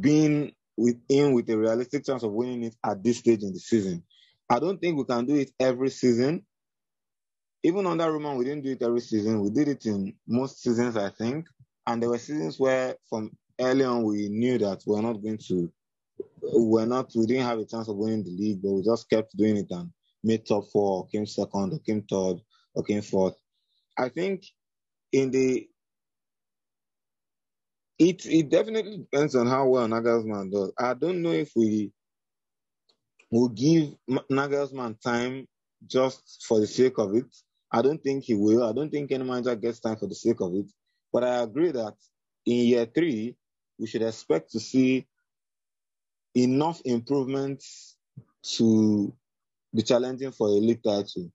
being within with a realistic chance of winning it at this stage in the season. I don't think we can do it every season. Even under Roman, we didn't do it every season. We did it in most seasons, I think. And there were seasons where from early on we knew that we're not going to we're not we didn't have a chance of winning the league, but we just kept doing it and made top four, came second, or came third, or came fourth. I think in the it it definitely depends on how well Nagelsmann does. I don't know if we will give Nagelsmann time just for the sake of it. I don't think he will. I don't think any manager gets time for the sake of it. But I agree that in year three, we should expect to see enough improvements to be challenging for a league title.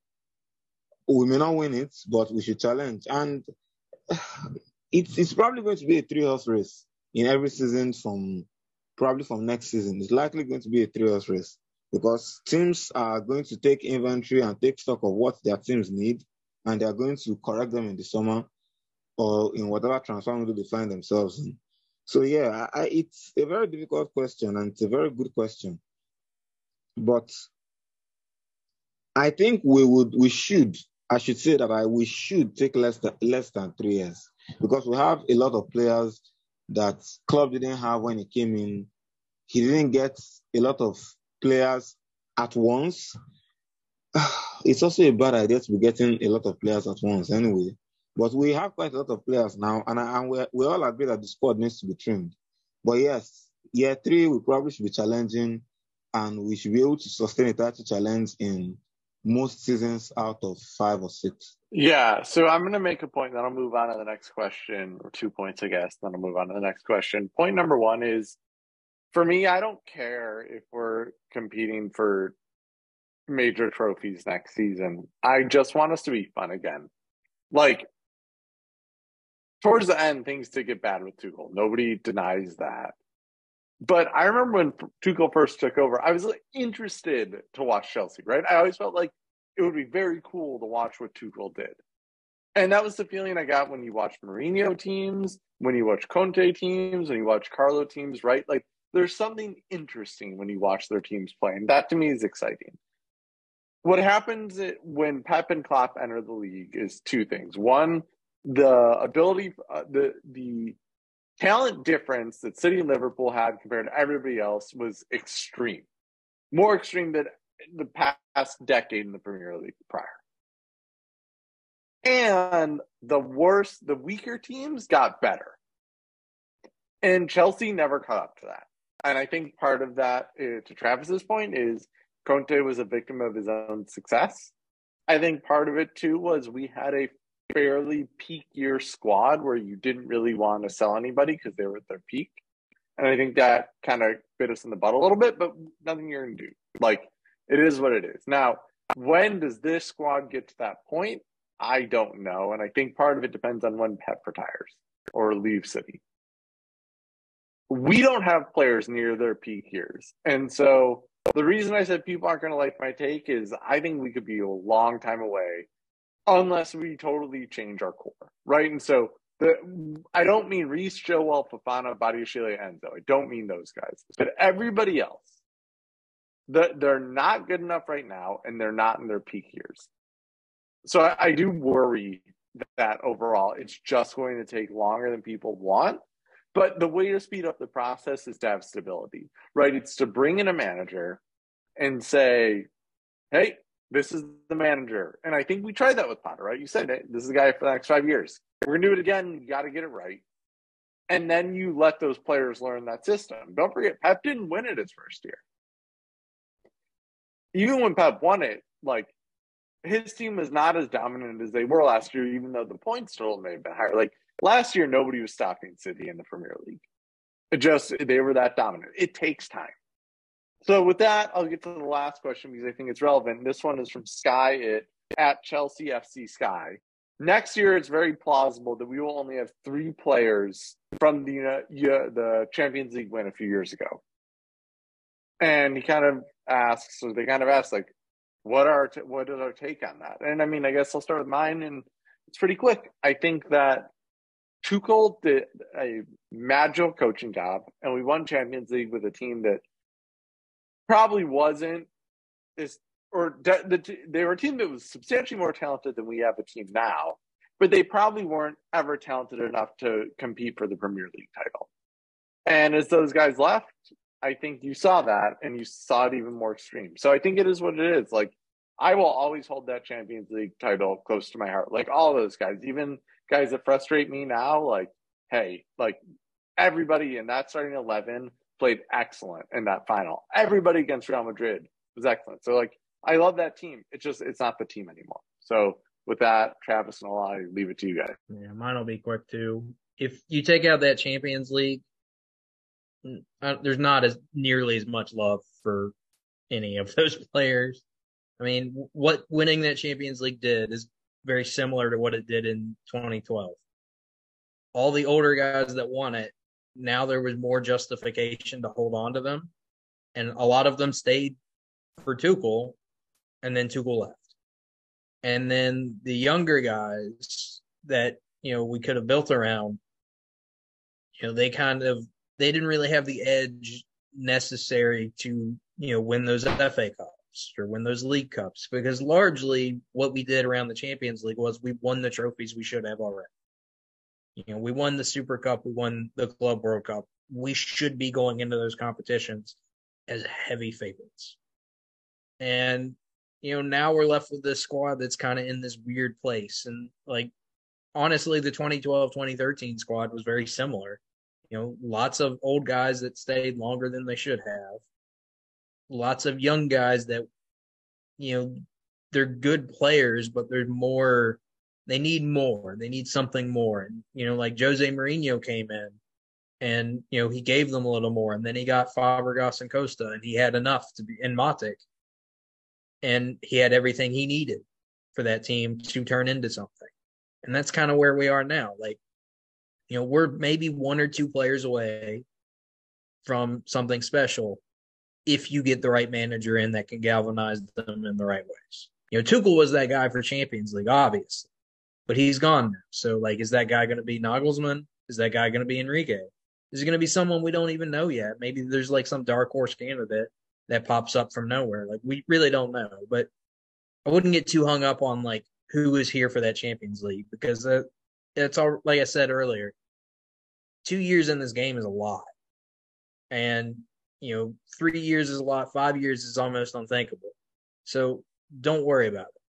We may not win it, but we should challenge. And <sighs> it's, it's probably going to be a three horse race in every season from probably from next season. It's likely going to be a three horse race because teams are going to take inventory and take stock of what their teams need, and they are going to correct them in the summer or in whatever transfer window they find themselves in. So yeah, I, it's a very difficult question and it's a very good question, but I think we would, we should, I should say that I we should take less than less than three years because we have a lot of players that club didn't have when he came in. He didn't get a lot of players at once. <sighs> It's also a bad idea to be getting a lot of players at once anyway. But we have quite a lot of players now, and, and we, we all agree that the squad needs to be trimmed. But yes, year three, we probably should be challenging, and we should be able to sustain a title challenge in most seasons out of five or six. Yeah, so I'm going to make a point, then I'll move on to the next question, or two points, I guess. Then I'll move on to the next question. Point number one is for me, I don't care if we're competing for major trophies next season. I just want us to be fun again. Like, towards the end, things did get bad with Tuchel. Nobody denies that. But I remember when Tuchel first took over, I was like, interested to watch Chelsea, right? I always felt like it would be very cool to watch what Tuchel did. And that was the feeling I got when you watch Mourinho teams, when you watch Conte teams, when you watch Carlo teams, right? Like there's something interesting when you watch their teams play. And that to me is exciting. What happens when Pep and Klopp enter the league is two things. One, the ability, uh, the the talent difference that City and Liverpool had compared to everybody else was extreme, more extreme than the past decade in the Premier League prior. And the worse, the weaker teams got better. And Chelsea never caught up to that. And I think part of that, uh, to Travis's point, is Conte was a victim of his own success. I think part of it too was we had a fairly peak year squad where you didn't really want to sell anybody because they were at their peak. And I think that kind of bit us in the butt a little bit, but nothing you're going to do. Like, it is what it is. Now, when does this squad get to that point? I don't know. And I think part of it depends on when Pep retires or leaves City. We don't have players near their peak years. And so the reason I said people aren't going to like my take is I think we could be a long time away unless we totally change our core, right? And so the I don't mean Reece, Chilwell, Fofana, Badiashile, Enzo. I don't mean those guys, but everybody else. The, they're not good enough right now, and they're not in their peak years. So I, I do worry that overall it's just going to take longer than people want. But the way to speed up the process is to have stability, right? It's to bring in a manager and say, hey, this is the manager. And I think we tried that with Potter, right? You said it. This is the guy for the next five years. We're going to do it again. You got to get it right. And then you let those players learn that system. Don't forget, Pep didn't win it his first year. Even when Pep won it, like his team was not as dominant as they were last year, even though the points total may have been higher. Like last year, nobody was stopping City in the Premier League. It just they were that dominant. It takes time. So with that, I'll get to the last question because I think it's relevant. This one is from Sky it, at Chelsea FC Sky. Next year, it's very plausible that we will only have three players from the uh, the Champions League win a few years ago. And he kind of asks, or they kind of ask, like, what are what is our take on that? And I mean, I guess I'll start with mine, and it's pretty quick. I think that Tuchel did a magical coaching job, and we won Champions League with a team that probably wasn't is or de- the, they were a team that was substantially more talented than we have a team now, but they probably weren't ever talented enough to compete for the Premier League title. And as those guys left, I think you saw that and you saw it even more extreme. So I think it is what it is. Like I will always hold that Champions League title close to my heart. Like all those guys, even guys that frustrate me now, like, hey, like everybody in that starting 11 played excellent in that final. Everybody against Real Madrid was excellent. So like I love that team. It's just it's not the team anymore. So with that, Travis and I leave it to you guys. Yeah, mine will be quick too. If you take out that Champions League, uh, there's not as nearly as much love for any of those <laughs> players. I mean, what winning that Champions League did is very similar to what it did in 2012. All the older guys that won it, now there was more justification to hold on to them. And a lot of them stayed for Tuchel, and then Tuchel left. And then the younger guys that, you know, we could have built around, you know, they kind of they didn't really have the edge necessary to you know win those FA Cups or win those League Cups because largely what we did around the Champions League was we won the trophies we should have already. You know, we won the Super Cup, we won the Club World Cup. We should be going into those competitions as heavy favorites. And you know, now we're left with this squad that's kind of in this weird place and like honestly the 2012-2013 squad was very similar you know, lots of old guys that stayed longer than they should have. Lots of young guys that, you know, they're good players, but they're more, they need more. They need something more. And, you know, like Jose Mourinho came in and, you know, he gave them a little more. And then he got Fabregas and Costa and he had enough to be in Matic. And he had everything he needed for that team to turn into something. And that's kind of where we are now. Like, you know, we're maybe one or two players away from something special if you get the right manager in that can galvanize them in the right ways. You know, Tuchel was that guy for Champions League, obviously, but he's gone now. So, like, is that guy going to be Nagelsmann? Is that guy going to be Enrique? Is it going to be someone we don't even know yet? Maybe there's like some dark horse candidate that pops up from nowhere. Like, we really don't know. But I wouldn't get too hung up on like who is here for that Champions League because that it's all like I said earlier. Two years in this game is a lot, and you know, three years is a lot. Five years is almost unthinkable. So don't worry about it,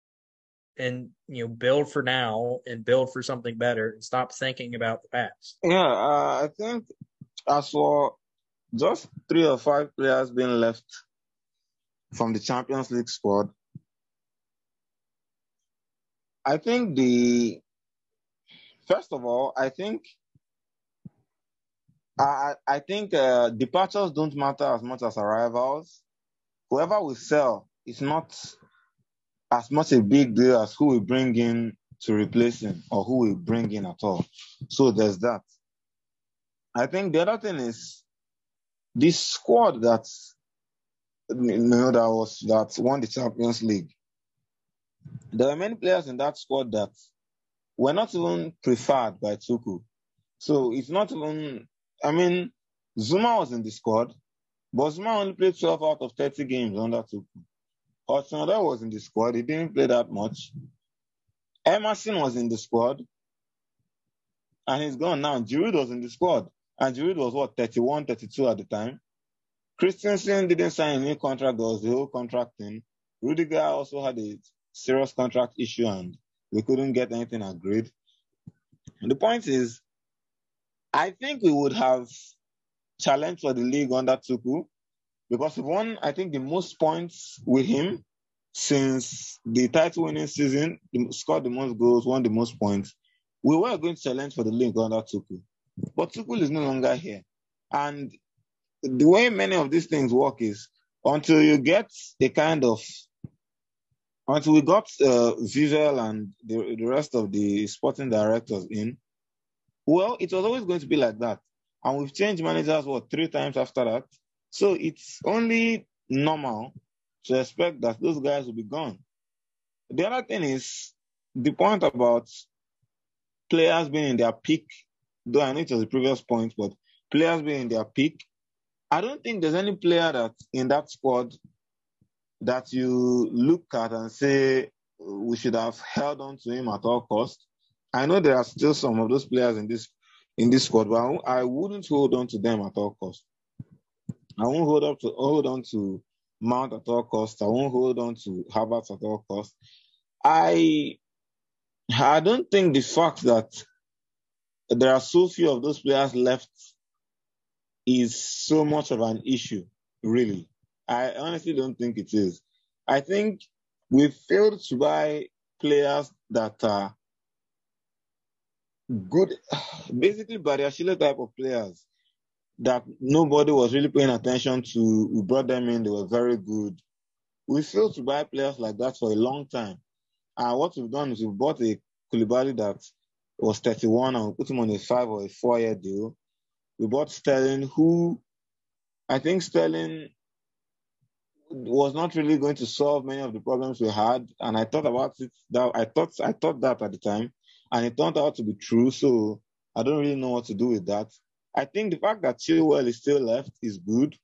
and you know, build for now and build for something better, and stop thinking about the past. Yeah, uh, I think as for just three or five players being left from the Champions League squad, I think the first of all, I think I I think uh, departures don't matter as much as arrivals. Whoever we sell is not as much a big deal as who we bring in to replace him or who we bring in at all. So there's that. I think the other thing is this squad that you know that was that won the Champions League. There are many players in that squad that were not even preferred by Tuchel. So it's not even. I mean, Zouma was in the squad, but Zouma only played 12 out of 30 games under Tuchel. Hudson was in the squad. He didn't play that much. Emerson was in the squad, and he's gone now. Giroud was in the squad, and Giroud was what 31, 32 at the time. Christensen didn't sign a new contract. There was the whole contract thing. Rudiger also had a serious contract issue, and we couldn't get anything agreed. And the point is, I think we would have challenged for the league under Tuchel because we won, I think, the most points with him since the title winning season, scored the most goals, won the most points. We were going to challenge for the league under Tuchel. But Tuchel is no longer here. And the way many of these things work is until you get a kind of until we got uh, Vivell and the, the rest of the sporting directors in, well, it was always going to be like that. And we've changed managers, what, three times after that? So it's only normal to expect that those guys will be gone. The other thing is the point about players being in their peak, though I know it was the previous point, but players being in their peak. I don't think there's any player that in that squad that you look at and say we should have held on to him at all cost. I know there are still some of those players in this in this squad, but I wouldn't hold on to them at all costs. I won't hold up to hold on to Mount at all costs. I won't hold on to Havertz at all costs. I I don't think the fact that there are so few of those players left is so much of an issue, really. I honestly don't think it is. I think we failed to buy players that are good, <sighs> basically Badiashile type of players that nobody was really paying attention to. We brought them in, they were very good. We failed to buy players like that for a long time. And what we've done is we've bought a Koulibaly that was 31 and we put him on a five or a four year deal. We bought Sterling, who I think Sterling was not really going to solve many of the problems we had. And I thought about it that I thought I thought that at the time, and it turned out to be true. So I don't really know what to do with that. I think the fact that Chilwell is still left is good.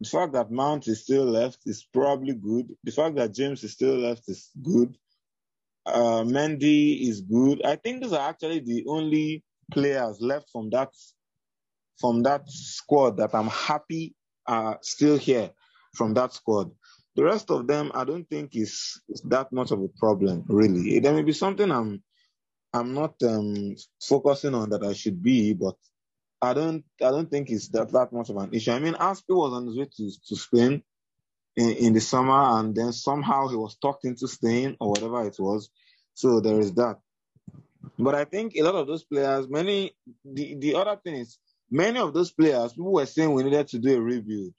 The fact that Mount is still left is probably good. The fact that James is still left is good. Uh, Mendy is good. I think those are actually the only players left from that from that squad that I'm happy are still here from that squad. The rest of them, I don't think is, is that much of a problem, really. There may be something I'm I'm not um, focusing on that I should be, but I don't I don't think it's that, that much of an issue. I mean, Azpi was on his way to, to Spain in, in the summer, and then somehow he was talked into staying or whatever it was. So there is that. But I think a lot of those players, many the, the other thing is many of those players, people were saying we needed to do a rebuild.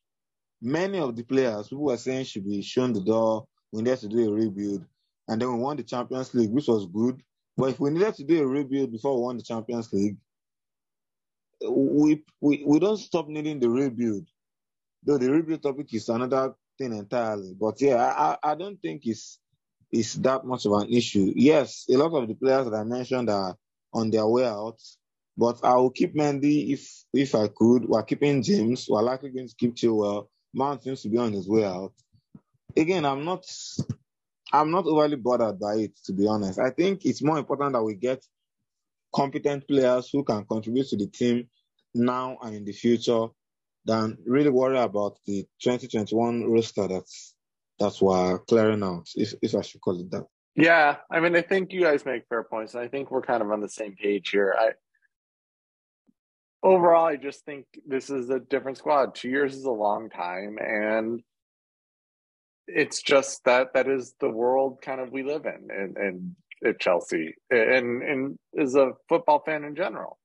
Many of the players, people were saying should be shown the door, we needed to do a rebuild. And then we won the Champions League, which was good. But if we needed to do a rebuild before we won the Champions League, we, we, we don't stop needing the rebuild. Though the rebuild topic is another thing entirely. But yeah, I, I don't think it's it's that much of an issue. Yes, a lot of the players that I mentioned are on their way out, but I will keep Mendy if if I could. We're keeping James. We're likely going to keep Chilwell. Mount seems to be on his way out. Again, I'm not I'm not overly bothered by it, to be honest. I think it's more important that we get competent players who can contribute to the team now and in the future than really worry about the 2021 roster that's that's we're clearing out, if if I should call it that. Yeah, I mean, I think you guys make fair points, and I think we're kind of on the same page here. I overall, I just think this is a different squad. Two years is a long time, and it's just that that is the world kind of we live in, and and at Chelsea, and and as a football fan in general.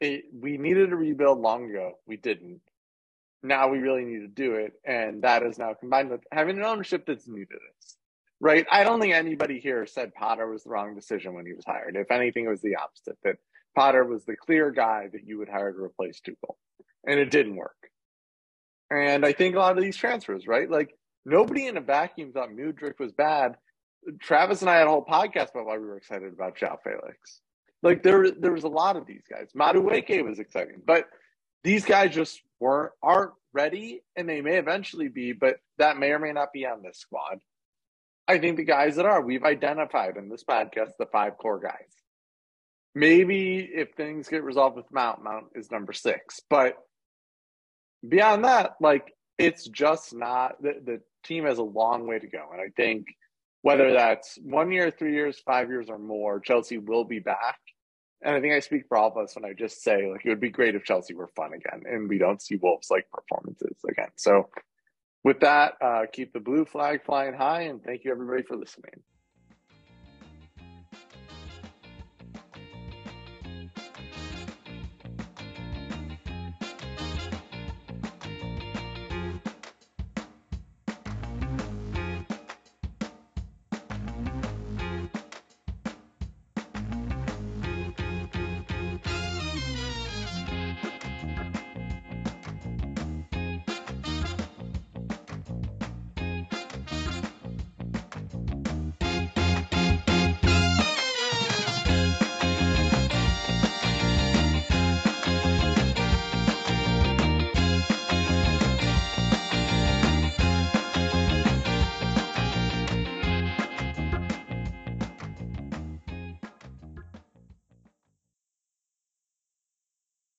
it, we needed a rebuild long ago. We didn't. Now we really need to do it, and that is now combined with having an ownership that's new to this. Right? I don't think anybody here said Potter was the wrong decision when he was hired. If anything, it was the opposite. That Potter was the clear guy that you would hire to replace Tuchel, and it didn't work. And I think a lot of these transfers, right? Like nobody in a vacuum thought Mudryk was bad. Travis and I had a whole podcast about why we were excited about João Felix. Like there, there was a lot of these guys. Madueke was exciting, but these guys just weren't aren't ready, and they may eventually be, but that may or may not be on this squad. I think the guys that are, we've identified in this podcast the five core guys. Maybe if things get resolved with Mount, Mount is number six, but beyond that, like it's just not the, the team has a long way to go. And I think whether that's one year, three years, five years, or more, Chelsea will be back. And I think I speak for all of us when I just say, like, it would be great if Chelsea were fun again and we don't see Wolves like performances again. So, with that, uh, keep the blue flag flying high and thank you everybody for listening.